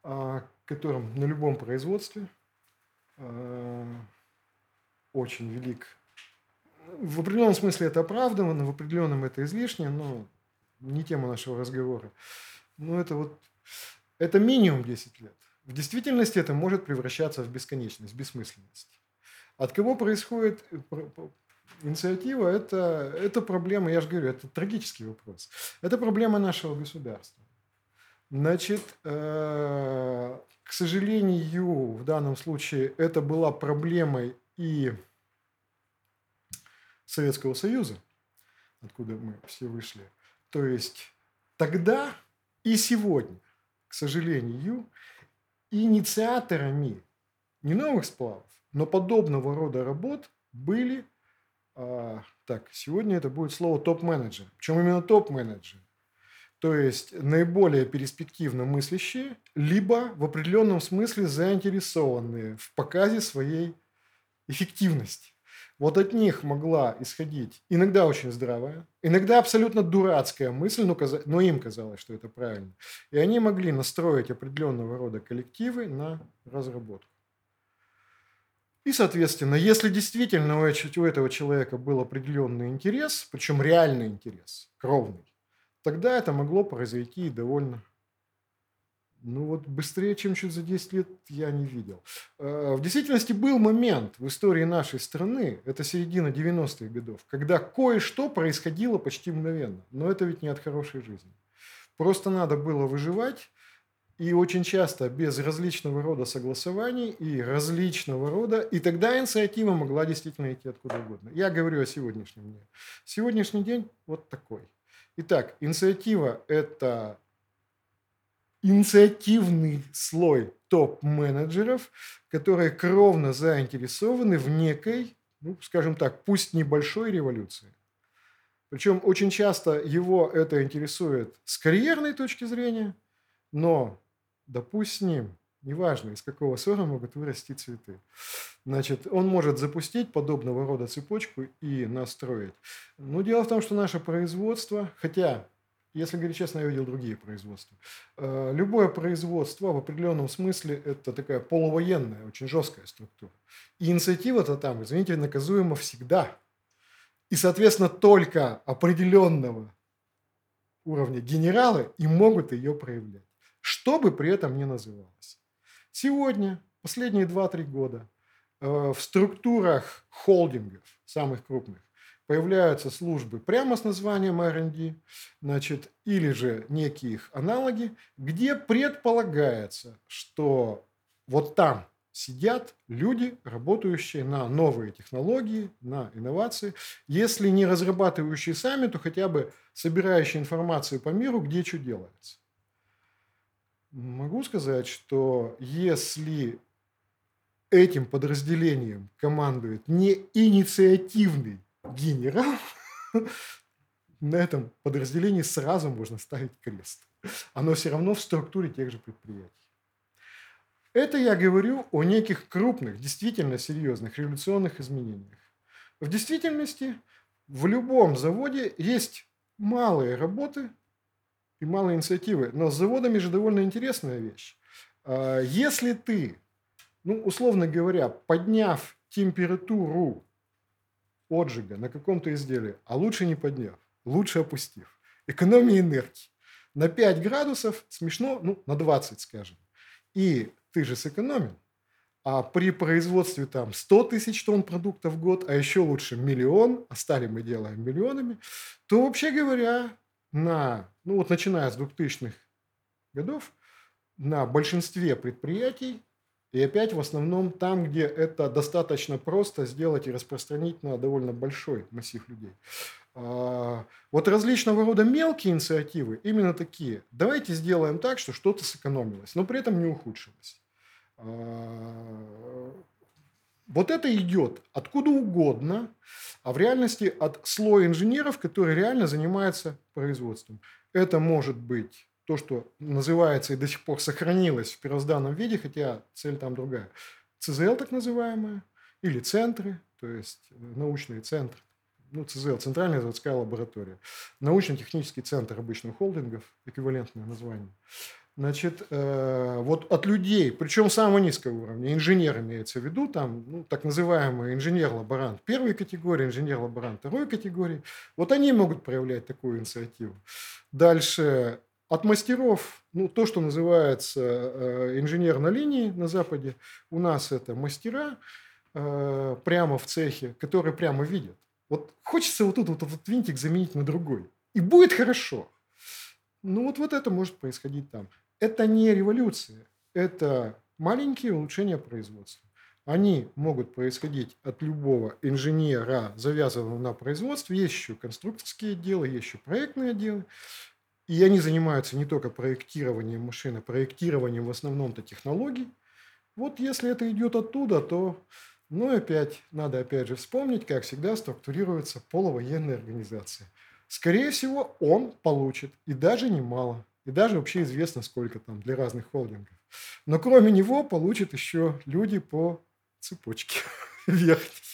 Speaker 2: а, которым на любом производстве а, очень велик. В определенном смысле это оправдано, в определенном это излишне, но не тема нашего разговора. Но это вот, это минимум 10 лет. В действительности это может превращаться в бесконечность, бессмысленность. От кого происходит э, инициатива? Это, это проблема, я же говорю, это трагический вопрос. Это проблема нашего государства. Значит, э, к сожалению, в данном случае это была проблемой и Советского Союза, откуда мы все вышли. То есть тогда и сегодня, к сожалению, инициаторами не новых сплавов, но подобного рода работ были, а, так, сегодня это будет слово топ-менеджер. Причем именно топ-менеджер. То есть наиболее перспективно мыслящие, либо в определенном смысле заинтересованные в показе своей эффективности. Вот от них могла исходить иногда очень здравая, иногда абсолютно дурацкая мысль, но, но им казалось, что это правильно. И они могли настроить определенного рода коллективы на разработку. И, соответственно, если действительно у этого человека был определенный интерес, причем реальный интерес, кровный, тогда это могло произойти довольно ну вот быстрее, чем чуть за 10 лет, я не видел. Э, в действительности был момент в истории нашей страны, это середина 90-х годов, когда кое-что происходило почти мгновенно. Но это ведь не от хорошей жизни. Просто надо было выживать, и очень часто без различного рода согласований и различного рода, и тогда инициатива могла действительно идти откуда угодно. Я говорю о сегодняшнем дне. Сегодняшний день вот такой. Итак, инициатива – это инициативный слой топ-менеджеров, которые кровно заинтересованы в некой, ну, скажем так, пусть небольшой революции. Причем очень часто его это интересует с карьерной точки зрения, но, допустим, неважно, из какого сора могут вырасти цветы. Значит, он может запустить подобного рода цепочку и настроить. Но дело в том, что наше производство, хотя если говорить честно, я видел другие производства. Э, любое производство в определенном смысле это такая полувоенная, очень жесткая структура. И инициатива-то там, извините, наказуема всегда. И, соответственно, только определенного уровня генералы и могут ее проявлять. Что бы при этом ни называлось. Сегодня, последние 2-3 года, э, в структурах холдингов, самых крупных, появляются службы прямо с названием R&D, значит, или же некие их аналоги, где предполагается, что вот там сидят люди, работающие на новые технологии, на инновации, если не разрабатывающие сами, то хотя бы собирающие информацию по миру, где что делается. Могу сказать, что если этим подразделением командует не инициативный генерал, [LAUGHS] на этом подразделении сразу можно ставить крест. Оно все равно в структуре тех же предприятий. Это я говорю о неких крупных, действительно серьезных революционных изменениях. В действительности в любом заводе есть малые работы и малые инициативы, но с заводами же довольно интересная вещь. А, если ты, ну, условно говоря, подняв температуру отжига на каком-то изделии, а лучше не подняв, лучше опустив. Экономия энергии. На 5 градусов смешно, ну, на 20, скажем. И ты же сэкономил. А при производстве там 100 тысяч тонн продукта в год, а еще лучше миллион, а стали мы делаем миллионами, то вообще говоря, на, ну вот начиная с 2000-х годов, на большинстве предприятий И опять в основном там, где это достаточно просто сделать и распространить на довольно большой массив людей. А, вот различного рода мелкие инициативы именно такие. Давайте сделаем так, что что-то сэкономилось, но при этом не ухудшилось. А, вот это идет откуда угодно, а в реальности от слоя инженеров, которые реально занимаются производством. Это может быть то, что называется и до сих пор сохранилось в первозданном виде, хотя цель там другая. ЦЗЛ так называемая, или центры, то есть э, научные центры. Ну, ЦЗЛ, Центральная заводская лаборатория. Научно-технический центр обычных холдингов, эквивалентное название. Значит, э, вот от людей, причем самого низкого уровня, инженер имеется в виду, там, ну, так называемый инженер-лаборант первой категории, инженер-лаборант второй категории, вот они могут проявлять такую инициативу. Дальше от мастеров, ну, то, что называется э, инженер на линии на Западе, у нас это мастера э, прямо в цехе, которые прямо видят. Вот хочется вот тут вот этот винтик заменить на другой. И будет хорошо. Ну, вот, вот это может происходить там. Это не революция, это маленькие улучшения производства. Они могут происходить от любого инженера, завязанного на производстве. Есть еще конструкторские отделы, есть еще проектные отделы. И они занимаются не только проектированием машины, а проектированием в основном-то технологий. Вот если это идет оттуда, то, ну, опять, надо опять же вспомнить, как всегда структурируется полувоенная организация. Скорее всего, он получит, и даже немало, и даже вообще известно, сколько там для разных холдингов. Но кроме него получат еще люди по цепочке [LAUGHS] верхней.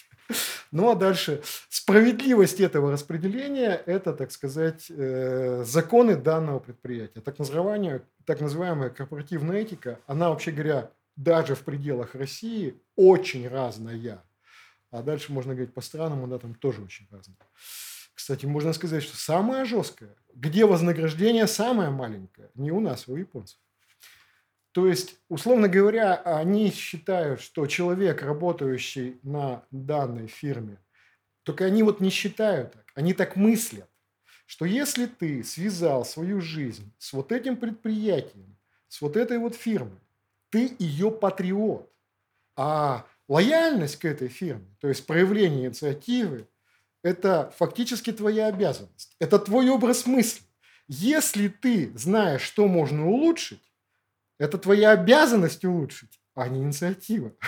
Speaker 2: Ну а дальше справедливость этого распределения – это, так сказать, э, законы данного предприятия. Так называемая, так называемая корпоративная этика, она, вообще говоря, даже в пределах России очень разная. А дальше можно говорить по странам, она там тоже очень разная. Кстати, можно сказать, что самая жесткая, где вознаграждение самое маленькое, не у нас, а у японцев. То есть, условно говоря, они считают, что человек, работающий на данной фирме, только они вот не считают так, они так мыслят, что если ты связал свою жизнь с вот этим предприятием, с вот этой вот фирмой, ты ее патриот. А лояльность к этой фирме, то есть проявление инициативы, это фактически твоя обязанность. Это твой образ мысли. Если ты знаешь, что можно улучшить, это твоя обязанность улучшить, а не инициатива. [LAUGHS]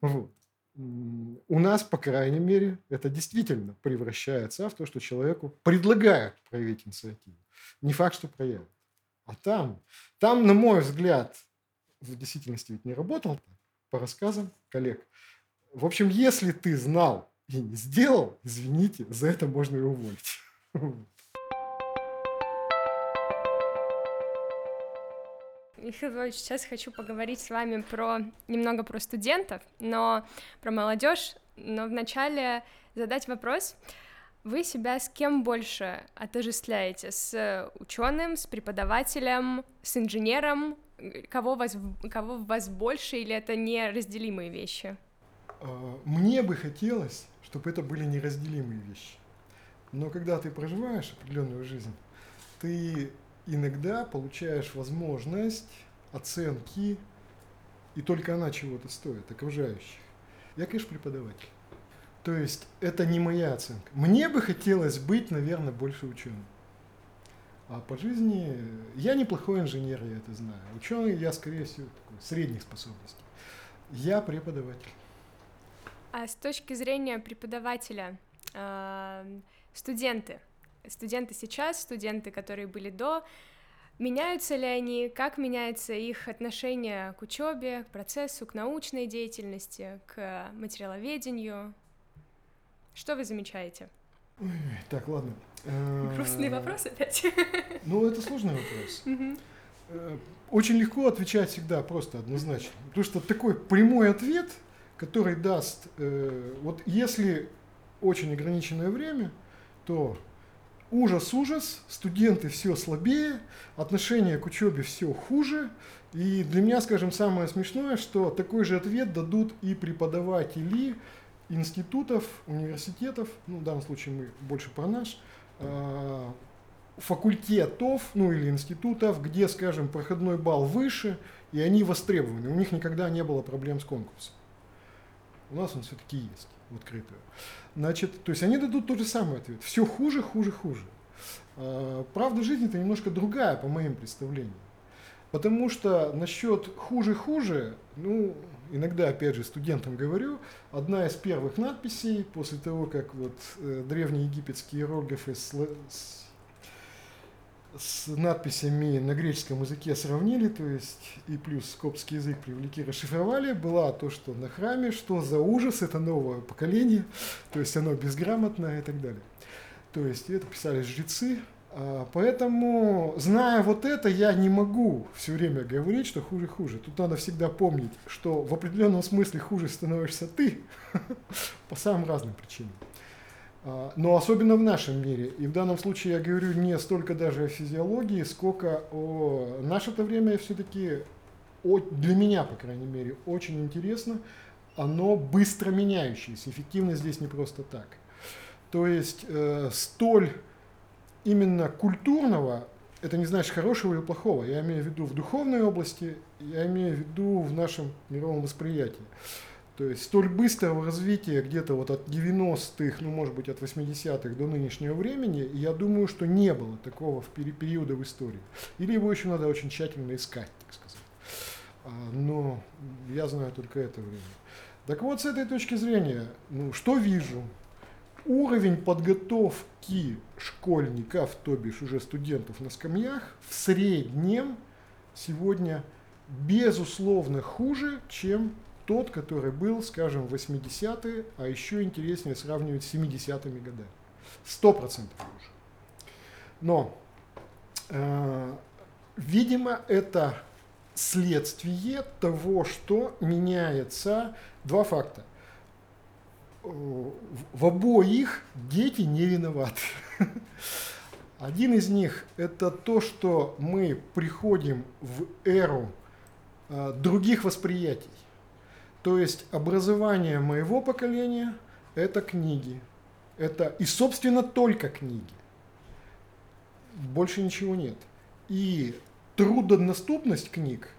Speaker 2: Вот. У нас, по крайней мере, это действительно превращается в то, что человеку предлагают проявить инициативу. Не факт, что проявят. А там, там, на мой взгляд, в действительности ведь не работал, по рассказам коллег. В общем, если ты знал и не сделал, извините, за это можно и уволить. [LAUGHS]
Speaker 1: Михаил Львович, сейчас хочу поговорить с вами про немного про студентов, но про молодежь. Но вначале задать вопрос. Вы себя с кем больше отождествляете? С ученым, с преподавателем, с инженером? Кого, вас, кого вас больше или это неразделимые вещи?
Speaker 2: А, мне бы хотелось, чтобы это были неразделимые вещи. Но когда ты проживаешь определенную жизнь, ты иногда получаешь возможность оценки, и только она чего-то стоит, окружающих. Я, конечно, преподаватель. То есть это не моя оценка. Мне бы хотелось быть, наверное, больше ученым. А по жизни я неплохой инженер, я это знаю. Ученый я, скорее всего, такой, средних способностей. Я преподаватель.
Speaker 1: А с точки зрения преподавателя, э, студенты, студенты сейчас, студенты, которые были до, меняются ли они, как меняется их отношение к учебе, к процессу, к научной деятельности, к материаловедению? Что вы замечаете?
Speaker 2: Ой, так, ладно.
Speaker 1: Грустный э, вопрос опять.
Speaker 2: Ну, это сложный вопрос. Э, очень легко отвечать всегда просто однозначно. Потому что такой прямой ответ, который даст, э, вот если очень ограниченное время, то ужас-ужас, студенты все слабее, отношение к учебе все хуже. И для меня, скажем, самое смешное, что такой же ответ дадут и преподаватели институтов, университетов, ну, в данном случае мы больше про наш, а, факультетов, ну или институтов, где, скажем, проходной балл выше, и они востребованы. У них никогда не было проблем с конкурсом. У нас он все-таки есть в открытую. Значит, то есть они дадут тот же самый ответ. Все хуже, хуже, хуже. А, правда жизни-то немножко другая, по моим представлениям. Потому что насчет хуже-хуже, ну, иногда, опять же, студентам говорю, одна из первых надписей после того, как вот э, древние египетские иероглифы с надписями на греческом языке сравнили, то есть и плюс скопский язык привлекли, расшифровали, была то, что на храме, что за ужас, это новое поколение, то есть оно безграмотное и так далее. То есть это писали жрецы, а, Поэтому, зная вот это, я не могу все время говорить, что хуже-хуже. Тут надо всегда помнить, что в определенном смысле хуже становишься ты [LAUGHS] по самым разным причинам. А, но особенно в нашем мире. И в данном случае я говорю не столько даже о физиологии, сколько о... Наше-то время все-таки, для меня, по крайней мере, очень интересно. Оно быстро меняющееся. Эффективность здесь не просто так. То есть э, столь именно культурного, это не значит хорошего или плохого. Я имею в виду в духовной области, я имею в виду в нашем мировом восприятии. То есть столь быстрого развития где-то вот от 90-х, ну может быть от 80-х до нынешнего времени, я думаю, что не было такого в периода в истории. Или его еще надо очень тщательно искать, так сказать. А, но я знаю только это время. Так вот, с этой точки зрения, ну, что вижу? уровень подготовки школьников, то бишь уже студентов на скамьях, в среднем сегодня безусловно хуже, чем тот, который был, скажем, в 80-е, а еще интереснее сравнивать с 70-ми годами. Сто процентов хуже. Но, э, видимо, это следствие того, что меняется два факта – в обоих дети не виноваты. [LAUGHS] Один из них – это то, что мы приходим в эру э, других восприятий. То есть образование моего поколения – это книги. Это и, собственно, только книги. Больше ничего нет. И труднодоступность книг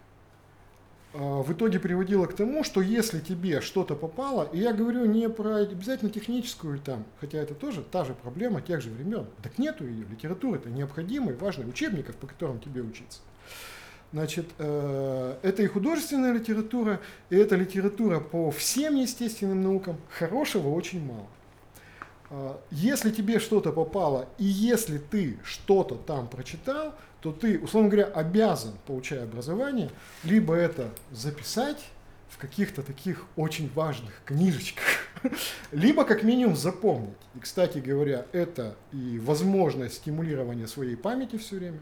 Speaker 2: а, в итоге приводило к тому, что если тебе что-то попало, и я говорю не про обязательно техническую там, хотя это тоже та же проблема тех же времен, так нету ее, литература это необходимый, важный учебников, по которым тебе учиться. Значит, э, это и художественная литература, и это литература по всем естественным наукам, хорошего очень мало. А, если тебе что-то попало, и если ты что-то там прочитал, то ты, условно говоря, обязан, получая образование, либо это записать в каких-то таких очень важных книжечках, [LAUGHS] либо как минимум запомнить. И, кстати говоря, это и возможность стимулирования своей памяти все время.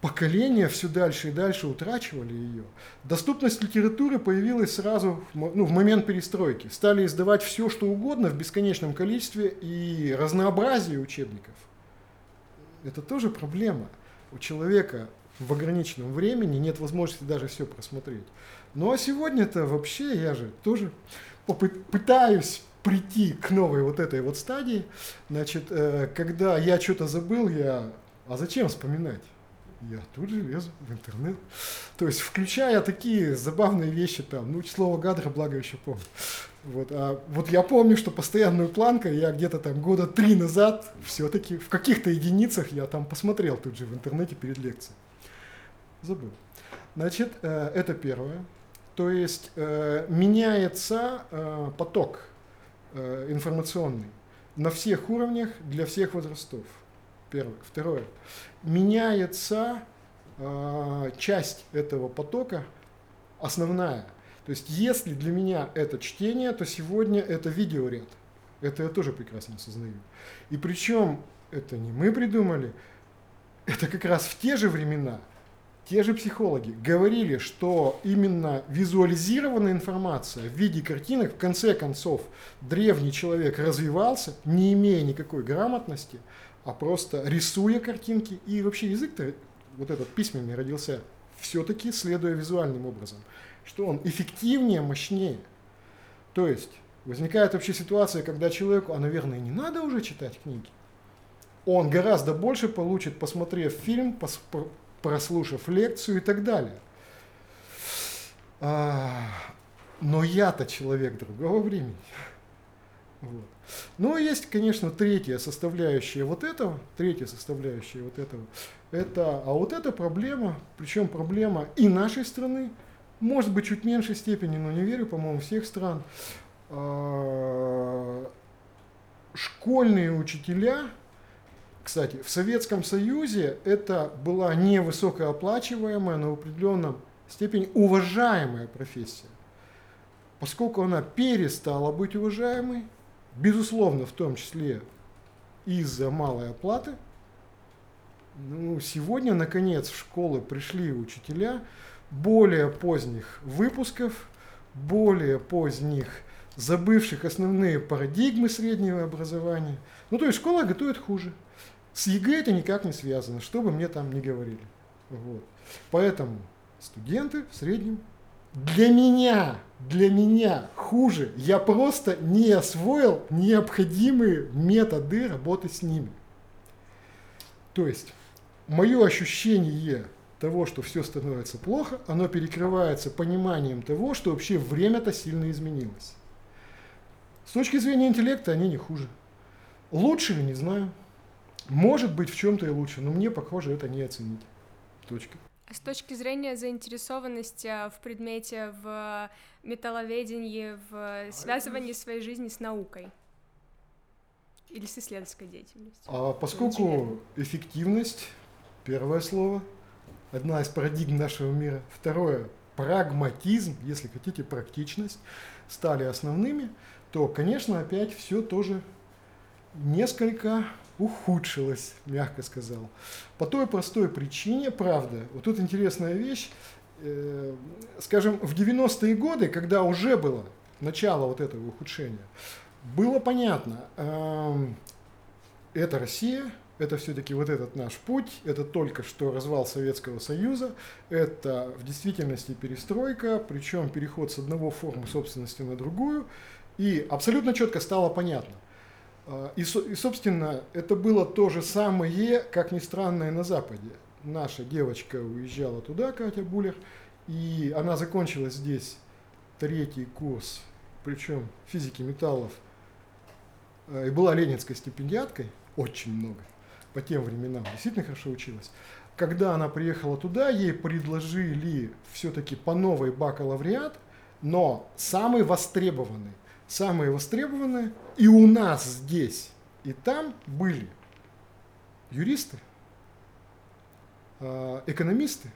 Speaker 2: Поколения все дальше и дальше утрачивали ее. Доступность литературы появилась сразу ну, в момент перестройки. Стали издавать все, что угодно в бесконечном количестве и разнообразие учебников – это тоже проблема. У человека в ограниченном времени нет возможности даже все просмотреть. Ну а сегодня-то вообще я же тоже пытаюсь прийти к новой вот этой вот стадии. Значит, э, когда я что-то забыл, я... А зачем вспоминать? Я тут же лезу в интернет. То есть, включая такие забавные вещи там, ну, слово гадра, благо еще помню. Вот, а вот я помню, что постоянную планку я где-то там года три назад все-таки в каких-то единицах я там посмотрел тут же в интернете перед лекцией. Забыл. Значит, э, это первое. То есть э, меняется э, поток информационный на всех уровнях для всех возрастов. Первое. Второе. Меняется часть этого потока, основная – то есть, если для меня это чтение, то сегодня это видеоряд. Это я тоже прекрасно осознаю. И причем это не мы придумали, это как раз в те же времена те же психологи говорили, что именно визуализированная информация в виде картинок, в конце концов, древний человек развивался, не имея никакой грамотности, а просто рисуя картинки. И вообще язык-то, вот этот письменный, родился все-таки следуя визуальным образом что он эффективнее, мощнее. То есть возникает вообще ситуация, когда человеку, а наверное не надо уже читать книги. он гораздо больше получит, посмотрев фильм, прослушав лекцию и так далее. А, но я-то человек другого времени. Вот. Но есть, конечно, третья составляющая вот этого, третья составляющая вот этого, это, а вот эта проблема, причем проблема и нашей страны, может быть, чуть меньшей степени, но не верю, по-моему, всех стран, а, школьные учителя, кстати, в Советском Союзе это была не высокооплачиваемая, но в определенном степени уважаемая профессия. Поскольку она перестала быть уважаемой, безусловно, в том числе из-за малой оплаты, ну, сегодня, наконец, в школы пришли учителя более поздних выпусков, более поздних забывших основные парадигмы среднего образования. Ну, то есть школа готовит хуже. С ЕГЭ это никак не связано, что бы мне там ни говорили. Вот. Поэтому студенты в среднем для меня, для меня хуже. Я просто не освоил необходимые методы работы с ними. То есть, мое ощущение того, что все становится плохо, оно перекрывается пониманием того, что вообще время-то сильно изменилось. С точки зрения интеллекта они не хуже. Лучше ли, не знаю. Может быть, в чем-то и лучше, но мне, похоже, это не оценить. Точка.
Speaker 1: А с точки зрения заинтересованности в предмете, в металловедении, в связывании своей жизни с наукой? Или с исследовательской деятельностью?
Speaker 2: А поскольку эффективность, первое слово, одна из парадигм нашего мира, второе, прагматизм, если хотите, практичность, стали основными, то, конечно, опять все тоже несколько ухудшилось, мягко сказал. По той простой причине, правда, вот тут интересная вещь, э, скажем, в 90-е годы, когда уже было начало вот этого ухудшения, было понятно, э, это Россия, это все-таки вот этот наш путь, это только что развал Советского Союза, это в действительности перестройка, причем переход с одного формы собственности на другую, и абсолютно четко стало понятно. А, и, и, собственно, это было то же самое, как ни странно, и на Западе. Наша девочка уезжала туда, Катя Булер, и она закончила здесь третий курс, причем физики металлов, а, и была ленинской стипендиаткой, очень много, по тем временам, действительно хорошо училась. Когда она приехала туда, ей предложили все-таки по новой бакалавриат, но самый востребованный – самые востребованные, и у нас здесь, и там были юристы, а, экономисты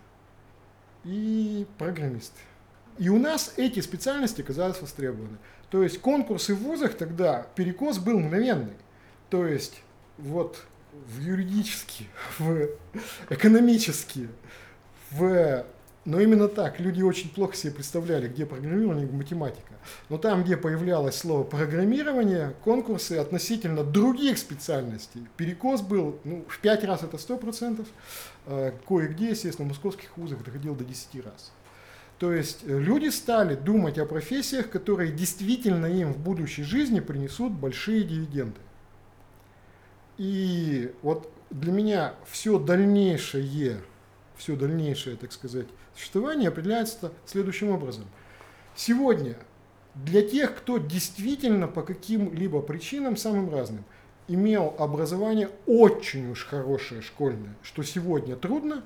Speaker 2: и программисты. И у нас эти специальности оказались востребованы. То есть конкурсы в вузах тогда, перекос был мгновенный. То есть вот в юридические, [LAUGHS] в экономические, в но именно так. Люди очень плохо себе представляли, где программирование, где математика. Но там, где появлялось слово программирование, конкурсы относительно других специальностей. Перекос был, ну, в 5 раз это 100%, э, кое-где, естественно, в московских вузах доходил до 10 раз. То есть э, люди стали думать о профессиях, которые действительно им в будущей жизни принесут большие дивиденды. И вот для меня все дальнейшее, все дальнейшее, так сказать, существование определяется следующим образом. Сегодня для тех, кто действительно по каким-либо причинам, самым разным, имел образование очень уж хорошее школьное, что сегодня трудно,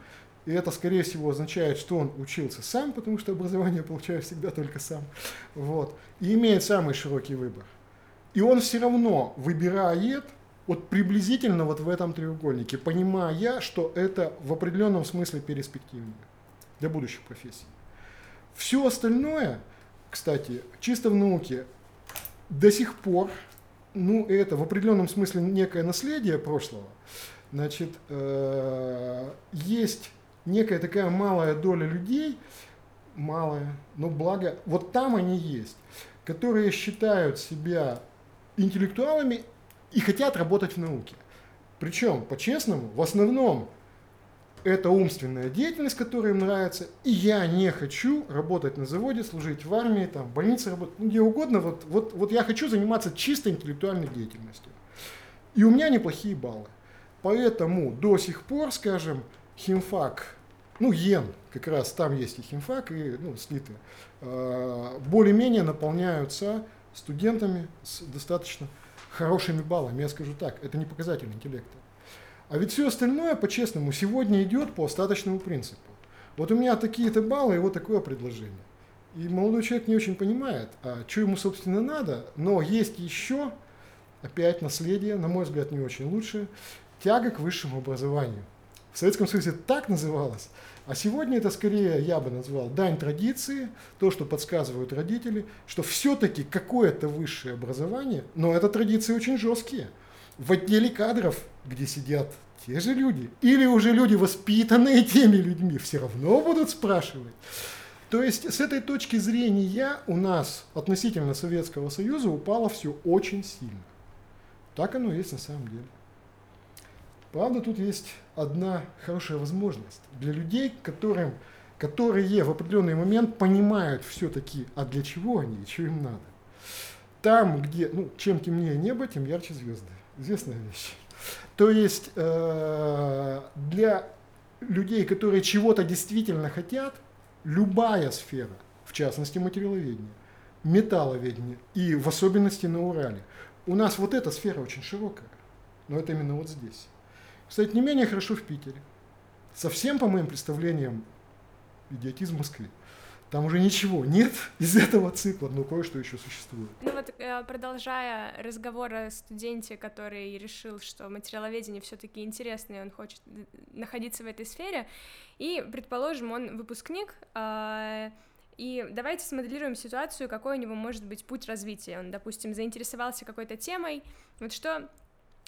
Speaker 2: и это, скорее всего, означает, что он учился сам, потому что образование получаю всегда только сам, вот, и имеет самый широкий выбор. И он все равно выбирает вот приблизительно вот в этом треугольнике, понимая, что это в определенном смысле перспективно для будущих профессий. Все остальное, кстати, чисто в науке до сих пор, ну, это в определенном смысле некое наследие прошлого. Значит, э, есть некая такая малая доля людей, малая, но благо, вот там они есть, которые считают себя интеллектуалами и хотят работать в науке. Причем, по-честному, в основном это умственная деятельность, которая им нравится, и я не хочу работать на заводе, служить в армии, там, в больнице работать, ну, где угодно, вот, вот, вот я хочу заниматься чисто интеллектуальной деятельностью. И у меня неплохие баллы. Поэтому до сих пор, скажем, химфак, ну, ЕН, как раз там есть и химфак, и ну, слиты, э, более-менее наполняются студентами с достаточно хорошими баллами. Я скажу так, это не показатель интеллекта. А ведь все остальное, по-честному, сегодня идет по остаточному принципу. Вот у меня такие-то баллы и вот такое предложение. И молодой человек не очень понимает, а что ему, собственно, надо, но есть еще, опять, наследие, на мой взгляд, не очень лучшее, тяга к высшему образованию. В Советском Союзе так называлось, а сегодня это скорее, я бы назвал, дань традиции, то, что подсказывают родители, что все-таки какое-то высшее образование, но это традиции очень жесткие. В отделе кадров, где сидят те же люди, или уже люди, воспитанные теми людьми, все равно будут спрашивать. То есть с этой точки зрения у нас относительно Советского Союза упало все очень сильно. Так оно есть на самом деле. Правда, тут есть одна хорошая возможность для людей, которым, которые в определенный момент понимают все-таки, а для чего они и что им надо. Там, где, ну, чем темнее небо, тем ярче звезды. Известная вещь. То есть э, для людей, которые чего-то действительно хотят, любая сфера, в частности материаловедение, металловедение и в особенности на Урале, у нас вот эта сфера очень широкая, но это именно вот здесь. Кстати, не менее хорошо в Питере. Совсем, по моим представлениям, идиотизм в Москве. Там уже ничего нет [LAUGHS] из этого цикла, но кое-что еще существует.
Speaker 1: Ну вот, э, продолжая разговор о студенте, который решил, что материаловедение все-таки интересно, и он хочет находиться в этой сфере, и, предположим, он выпускник, а, и давайте смоделируем ситуацию, какой у него может быть путь развития. Он, допустим, заинтересовался какой-то темой, вот что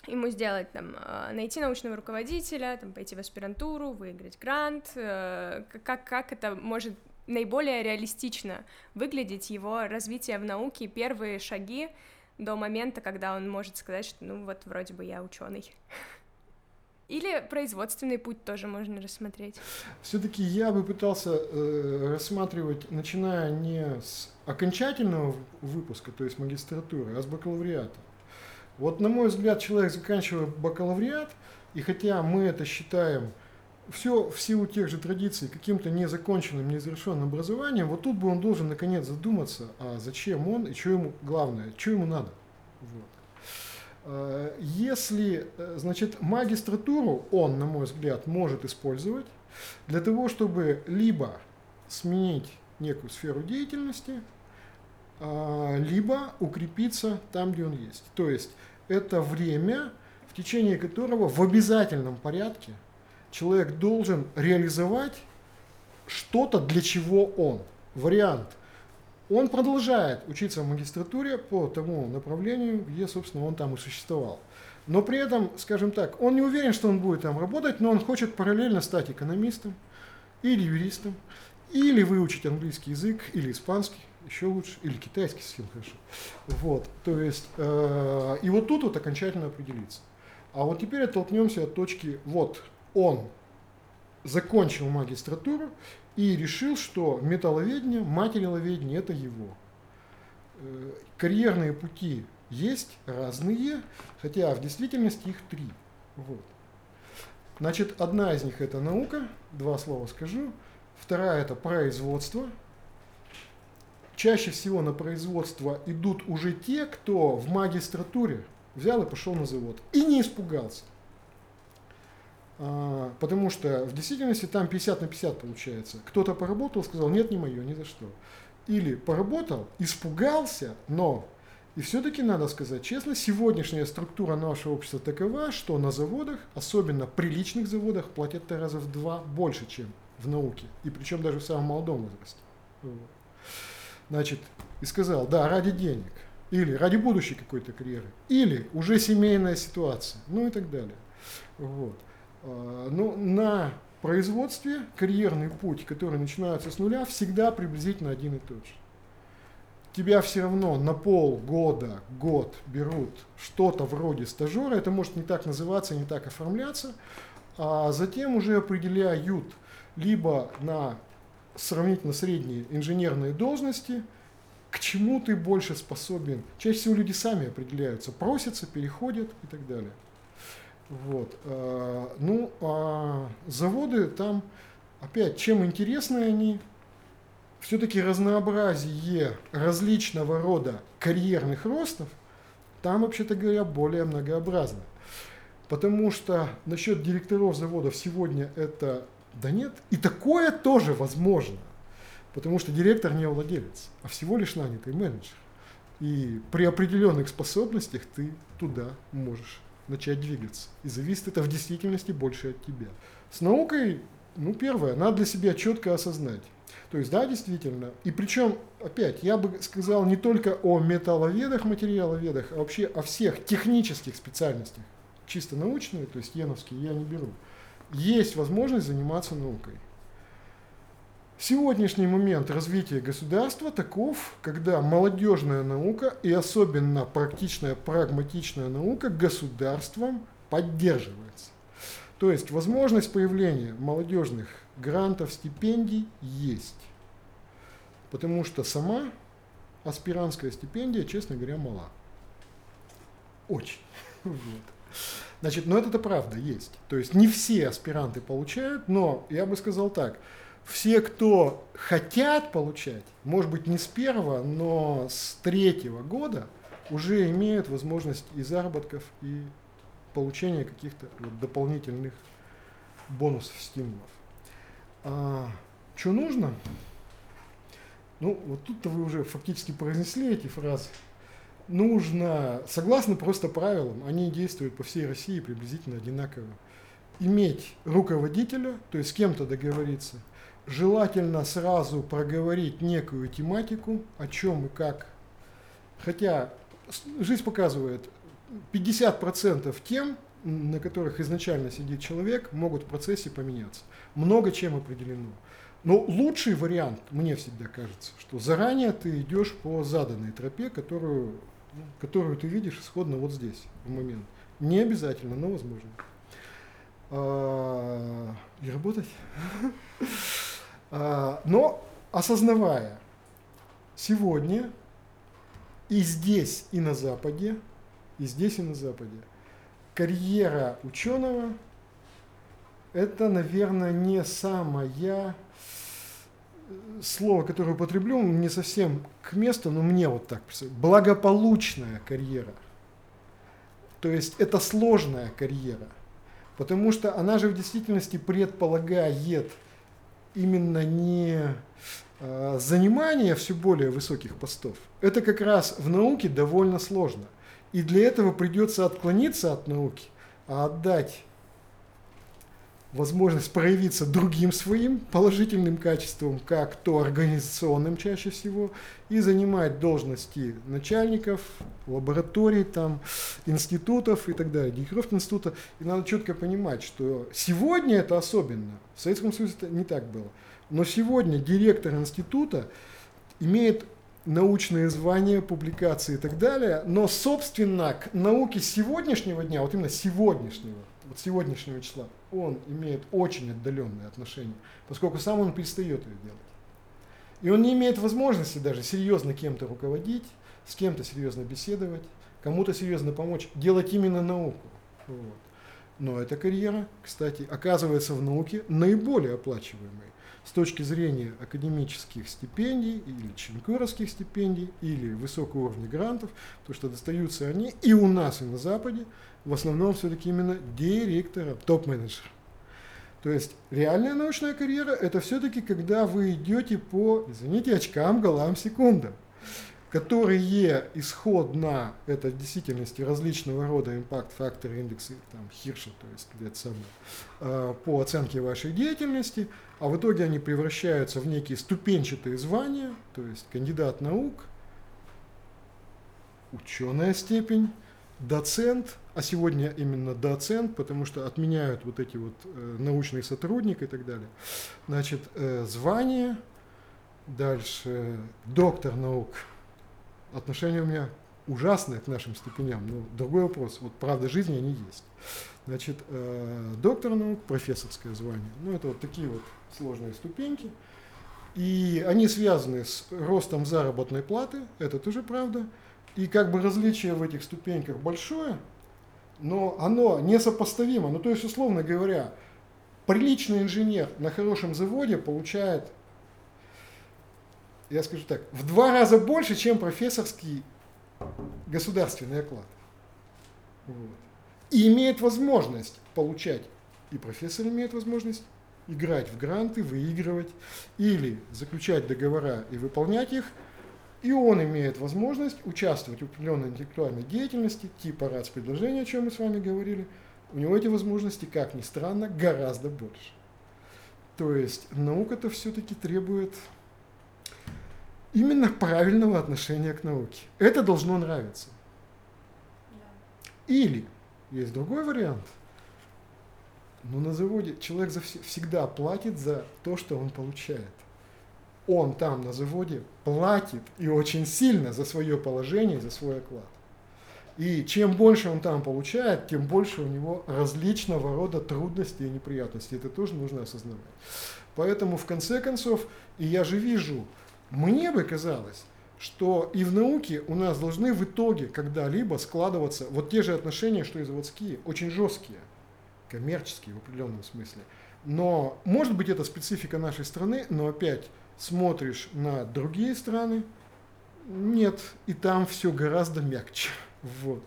Speaker 1: ему сделать, там, а, найти научного руководителя, там, пойти в аспирантуру, выиграть грант, э, как, как это может наиболее реалистично выглядеть его развитие в науке, первые шаги до момента, когда он может сказать, что ну вот вроде бы я ученый. [LAUGHS] Или производственный путь тоже можно рассмотреть.
Speaker 2: Все-таки я бы пытался э, рассматривать, начиная не с окончательного выпуска, то есть магистратуры, а с бакалавриата. Вот, на мой взгляд, человек заканчивает бакалавриат, и хотя мы это считаем все в силу тех же традиций каким-то незаконченным, незавершенным образованием, вот тут бы он должен наконец задуматься, а зачем он и что ему главное, что ему надо. Вот. А, если, э, значит, магистратуру он, на мой взгляд, может использовать для того, чтобы либо сменить некую сферу деятельности, а, либо укрепиться там, где он есть. То есть это время, в течение которого в обязательном порядке человек должен реализовать что-то, для чего он. Вариант. Он продолжает учиться в магистратуре по тому направлению, где, собственно, он там и существовал. Но при этом, скажем так, он не уверен, что он будет там работать, но он хочет параллельно стать экономистом или юристом, или выучить английский язык, или испанский, еще лучше, или китайский совсем хорошо. Вот, то есть, э, и вот тут вот окончательно определиться. А вот теперь оттолкнемся от точки, вот, он закончил магистратуру и решил, что металловедение, материаловедение – это его. Э, карьерные пути есть разные, хотя в действительности их три. Вот. Значит, одна из них – это наука, два слова скажу. Вторая – это производство, чаще всего на производство идут уже те, кто в магистратуре взял и пошел на завод. И не испугался. А, потому что в действительности там 50 на 50 получается. Кто-то поработал, сказал, нет, не мое, ни за что. Или поработал, испугался, но и все-таки надо сказать честно, сегодняшняя структура нашего общества такова, что на заводах, особенно приличных заводах, платят раза в два больше, чем в науке. И причем даже в самом молодом возрасте. Значит, и сказал, да, ради денег, или ради будущей какой-то карьеры, или уже семейная ситуация, ну и так далее. Вот. А, ну, на производстве карьерный путь, который начинается с нуля, всегда приблизительно один и тот же. Тебя все равно на полгода, год берут что-то вроде стажера, это может не так называться, не так оформляться, а затем уже определяют либо на сравнительно средние инженерные должности, к чему ты больше способен. Чаще всего люди сами определяются, просятся, переходят и так далее. Вот. Э, ну, а заводы там, опять, чем интересны они, все-таки разнообразие различного рода карьерных ростов там, вообще-то говоря, более многообразно. Потому что насчет директоров заводов сегодня это да нет. И такое тоже возможно. Потому что директор не владелец, а всего лишь нанятый менеджер. И при определенных способностях ты туда можешь начать двигаться. И зависит это в действительности больше от тебя. С наукой, ну, первое, надо для себя четко осознать. То есть, да, действительно. И причем, опять, я бы сказал не только о металловедах, материаловедах, а вообще о всех технических специальностях. Чисто научные, то есть еновские, я не беру. Есть возможность заниматься наукой. Сегодняшний момент развития государства таков, когда молодежная наука и особенно практичная, прагматичная наука государством поддерживается. То есть возможность появления молодежных грантов, стипендий есть. Потому что сама аспирантская стипендия, честно говоря, мала. Очень. [LAUGHS] Вот. Значит, но это-то правда есть. То есть не все аспиранты получают, но я бы сказал так, все, кто хотят получать, может быть не с первого, но с третьего года, уже имеют возможность и заработков, и получения каких-то вот дополнительных бонусов, стимулов. А, что нужно? Ну, вот тут-то вы уже фактически произнесли эти фразы нужно, согласно просто правилам, они действуют по всей России приблизительно одинаково, иметь руководителя, то есть с кем-то договориться, желательно сразу проговорить некую тематику, о чем и как. Хотя жизнь показывает, 50% тем, на которых изначально сидит человек, могут в процессе поменяться. Много чем определено. Но лучший вариант, мне всегда кажется, что заранее ты идешь по заданной тропе, которую которую ты видишь исходно вот здесь, в момент. Не обязательно, но возможно. А, и работать. [LAUGHS] А, но осознавая сегодня и здесь, и на Западе, и здесь, и на Западе, карьера ученого – это, наверное, не самая слово, которое употреблю, не совсем к месту, но мне вот так Благополучная карьера. То есть это сложная карьера. Потому что она же в действительности предполагает именно не э, занимание все более высоких постов. Это как раз в науке довольно сложно. И для этого придется отклониться от науки, а отдать возможность проявиться другим своим положительным качеством, как то организационным чаще всего, и занимать должности начальников, лабораторий, там, институтов и так далее, директоров института. И надо четко понимать, что сегодня это особенно, в Советском Союзе это не так было, но сегодня директор института имеет научные звания, публикации и так далее, но, собственно, к науке сегодняшнего дня, вот именно сегодняшнего, вот сегодняшнего числа, он имеет очень отдаленные отношения, поскольку сам он перестает ее делать. И он не имеет возможности даже серьезно кем-то руководить, с кем-то серьезно беседовать, кому-то серьезно помочь, делать именно науку. Вот. Но эта карьера, кстати, оказывается в науке наиболее оплачиваемой с точки зрения академических стипендий или ченкуровских стипендий или высокого уровня грантов, то что достаются они и у нас, и на Западе, в основном все-таки именно директора, топ-менеджера. То есть реальная научная карьера – это все-таки когда вы идете по, извините, очкам, голам, секундам, которые исходно, это в действительности различного рода импакт-факторы, индексы, там, Хирша, то есть самое, э, по оценке вашей деятельности, а в итоге они превращаются в некие ступенчатые звания, то есть кандидат наук, ученая степень, доцент, а сегодня именно доцент, потому что отменяют вот эти вот э, научный сотрудник и так далее. Значит, э, звание, дальше доктор наук. Отношения у меня ужасные к нашим степеням, но другой вопрос. Вот правда жизни они есть. Значит, э, доктор наук, профессорское звание. Ну, это вот такие вот сложные ступеньки. И они связаны с ростом заработной платы, это тоже правда. И как бы различие в этих ступеньках большое, но оно несопоставимо. Ну, то есть, условно говоря, приличный инженер на хорошем заводе получает, я скажу так, в два раза больше, чем профессорский государственный оклад. Вот. И имеет возможность получать, и профессор имеет возможность играть в гранты, выигрывать, или заключать договора и выполнять их, и он имеет возможность участвовать в определенной интеллектуальной деятельности, типа РАЦ-предложения, о чем мы с вами говорили. У него эти возможности, как ни странно, гораздо больше. То есть наука-то все-таки требует именно правильного отношения к науке. Это должно нравиться. Или есть другой вариант. Но на заводе человек всегда платит за то, что он получает. Он там на заводе платит и очень сильно за свое положение, за свой оклад. И чем больше он там получает, тем больше у него различного рода трудностей и неприятностей. Это тоже нужно осознавать. Поэтому в конце концов, и я же вижу, мне бы казалось, что и в науке у нас должны в итоге когда-либо складываться вот те же отношения, что и заводские, очень жесткие, коммерческие в определенном смысле. Но может быть это специфика нашей страны, но опять смотришь на другие страны, нет, и там все гораздо мягче. Вот.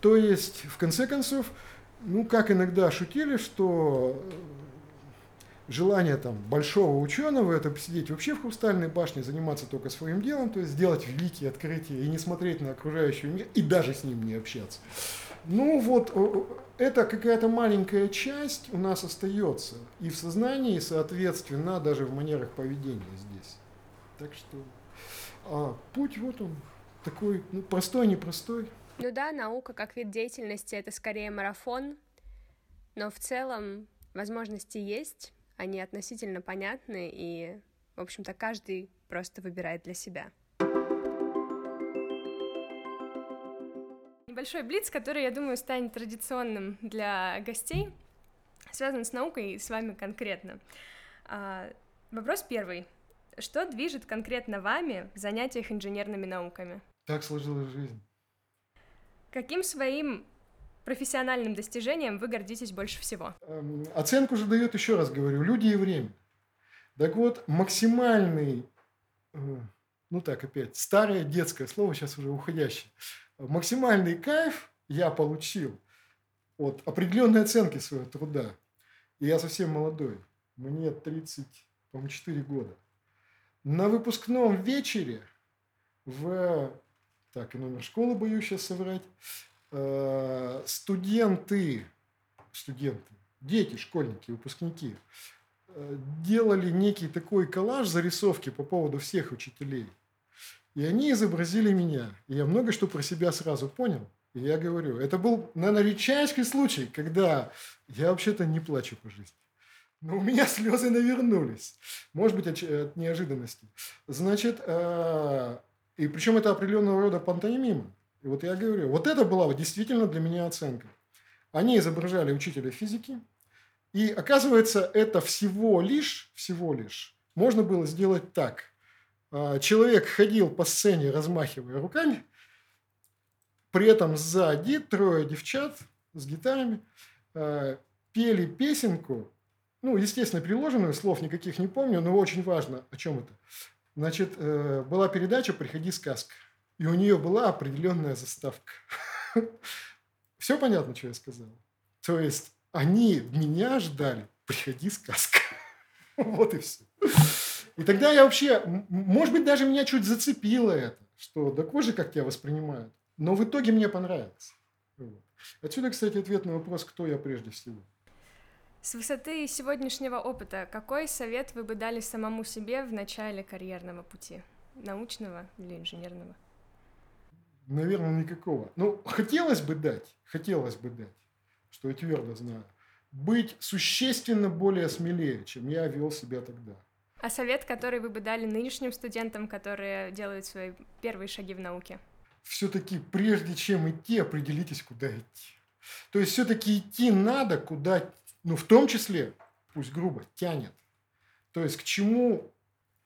Speaker 2: То есть, в конце концов, ну, как иногда шутили, что желание там большого ученого это посидеть вообще в хрустальной башне, заниматься только своим делом, то есть сделать великие открытия и не смотреть на окружающий мир, и даже с ним не общаться. Ну вот, это какая-то маленькая часть у нас остается и в сознании, и, соответственно, даже в манерах поведения здесь. Так что а, путь вот он, такой ну, простой, непростой.
Speaker 1: Ну да, наука как вид деятельности это скорее марафон, но в целом возможности есть, они относительно понятны, и, в общем-то, каждый просто выбирает для себя. Небольшой блиц, который, я думаю, станет традиционным для гостей, связан с наукой и с вами конкретно. А, вопрос первый. Что движет конкретно вами в занятиях инженерными науками?
Speaker 2: Так сложилась жизнь.
Speaker 1: Каким своим профессиональным достижением вы гордитесь больше всего?
Speaker 2: Эм, оценку же дает, еще раз говорю, люди и время. Так вот, максимальный, э, ну так опять, старое детское слово, сейчас уже уходящее, максимальный кайф я получил от определенной оценки своего труда. И я совсем молодой, мне 34 года. На выпускном вечере в, так, и номер школы боюсь сейчас соврать, Э, студенты, студенты, дети, школьники, выпускники э, делали некий такой коллаж зарисовки по поводу всех учителей. И они изобразили меня. И я много что про себя сразу понял. И я говорю, это был, наверное, редчайший случай, когда я вообще-то не плачу по жизни. Но у меня [LAUGHS] слезы навернулись. Может быть, от, неожиданности. Значит, э, и причем это определенного рода пантомима. И вот я говорю, вот это была вот действительно для меня оценка. Они изображали учителя физики, и оказывается, это всего лишь, всего лишь можно было сделать так. А, человек ходил по сцене, размахивая руками, при этом сзади трое девчат с гитарами а, пели песенку, ну, естественно, приложенную, слов никаких не помню, но очень важно, о чем это. Значит, э, была передача «Приходи, сказка». И у нее была определенная заставка. [LAUGHS] Все понятно, что я сказал? То есть они меня ждали, приходи, сказка. [LAUGHS] Вот и все. И тогда я вообще, может быть, даже меня чуть зацепило это, что да кожи как тебя воспринимают. Но в итоге мне понравилось. Вот. Отсюда, кстати, ответ на вопрос, кто я прежде всего.
Speaker 1: С высоты сегодняшнего опыта, какой совет вы бы дали самому себе в начале карьерного пути? Научного или инженерного?
Speaker 2: Наверное, никакого. Ну, хотелось бы дать, хотелось бы дать, что я твердо знаю, быть существенно более смелее, чем я вел себя тогда.
Speaker 1: А совет, который вы бы дали нынешним студентам, которые делают свои первые шаги в науке?
Speaker 2: Все-таки прежде чем идти, определитесь, куда идти. То есть все-таки идти надо, куда, ну в том числе, пусть грубо, тянет. То есть к чему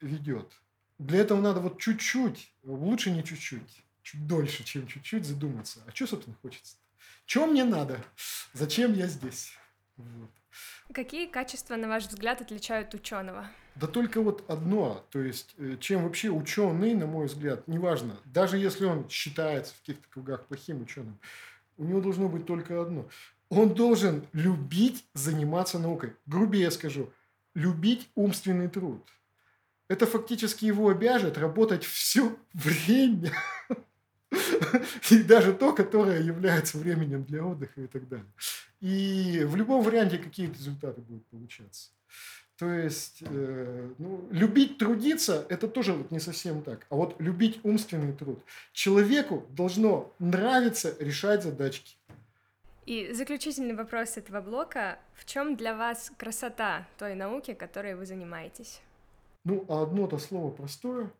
Speaker 2: ведет. Для этого надо вот чуть-чуть, лучше не чуть-чуть, чуть дольше, чем чуть-чуть задуматься. А что, собственно, хочется? Что мне надо? Зачем я здесь? Вот.
Speaker 1: Какие качества, на ваш взгляд, отличают ученого?
Speaker 2: Да только вот одно, то есть, э, чем вообще ученый, на мой взгляд, неважно, даже если он считается в каких-то кругах плохим ученым, у него должно быть только одно. Он должен любить заниматься наукой. Грубее скажу, любить умственный труд. Это фактически его обяжет работать все время. [LAUGHS] [LAUGHS] И даже то, которое является временем для отдыха и так далее. И в любом варианте какие результаты будут получаться. То есть, э, ну, любить трудиться – это тоже вот не совсем так. А вот любить умственный труд. Человеку должно нравиться решать задачки.
Speaker 1: И заключительный вопрос этого блока. В чем для вас красота той науки, которой вы занимаетесь?
Speaker 2: Ну, а одно-то слово простое.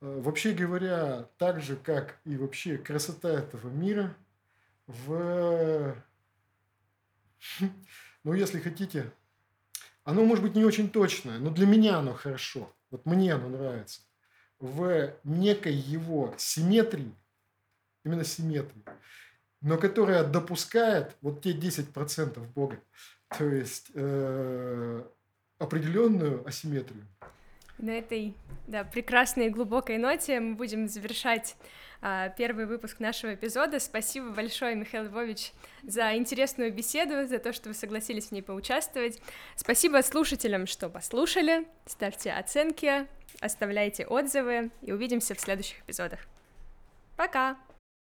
Speaker 2: Э, вообще говоря, так же, как и вообще красота этого мира, в... [LAUGHS] Ну, если хотите, оно может быть не очень точное, но для меня оно хорошо. Вот мне оно нравится. В некой его симметрии, именно симметрии, но которая допускает вот те 10% Бога, то есть э, определенную асимметрию.
Speaker 1: На этой да, прекрасной и глубокой ноте мы будем завершать а, первый выпуск нашего эпизода. Спасибо большое, Михаил Львович, за интересную беседу, за то, что вы согласились в ней поучаствовать. Спасибо слушателям, что послушали. Ставьте оценки, оставляйте отзывы и увидимся в следующих эпизодах. Пока!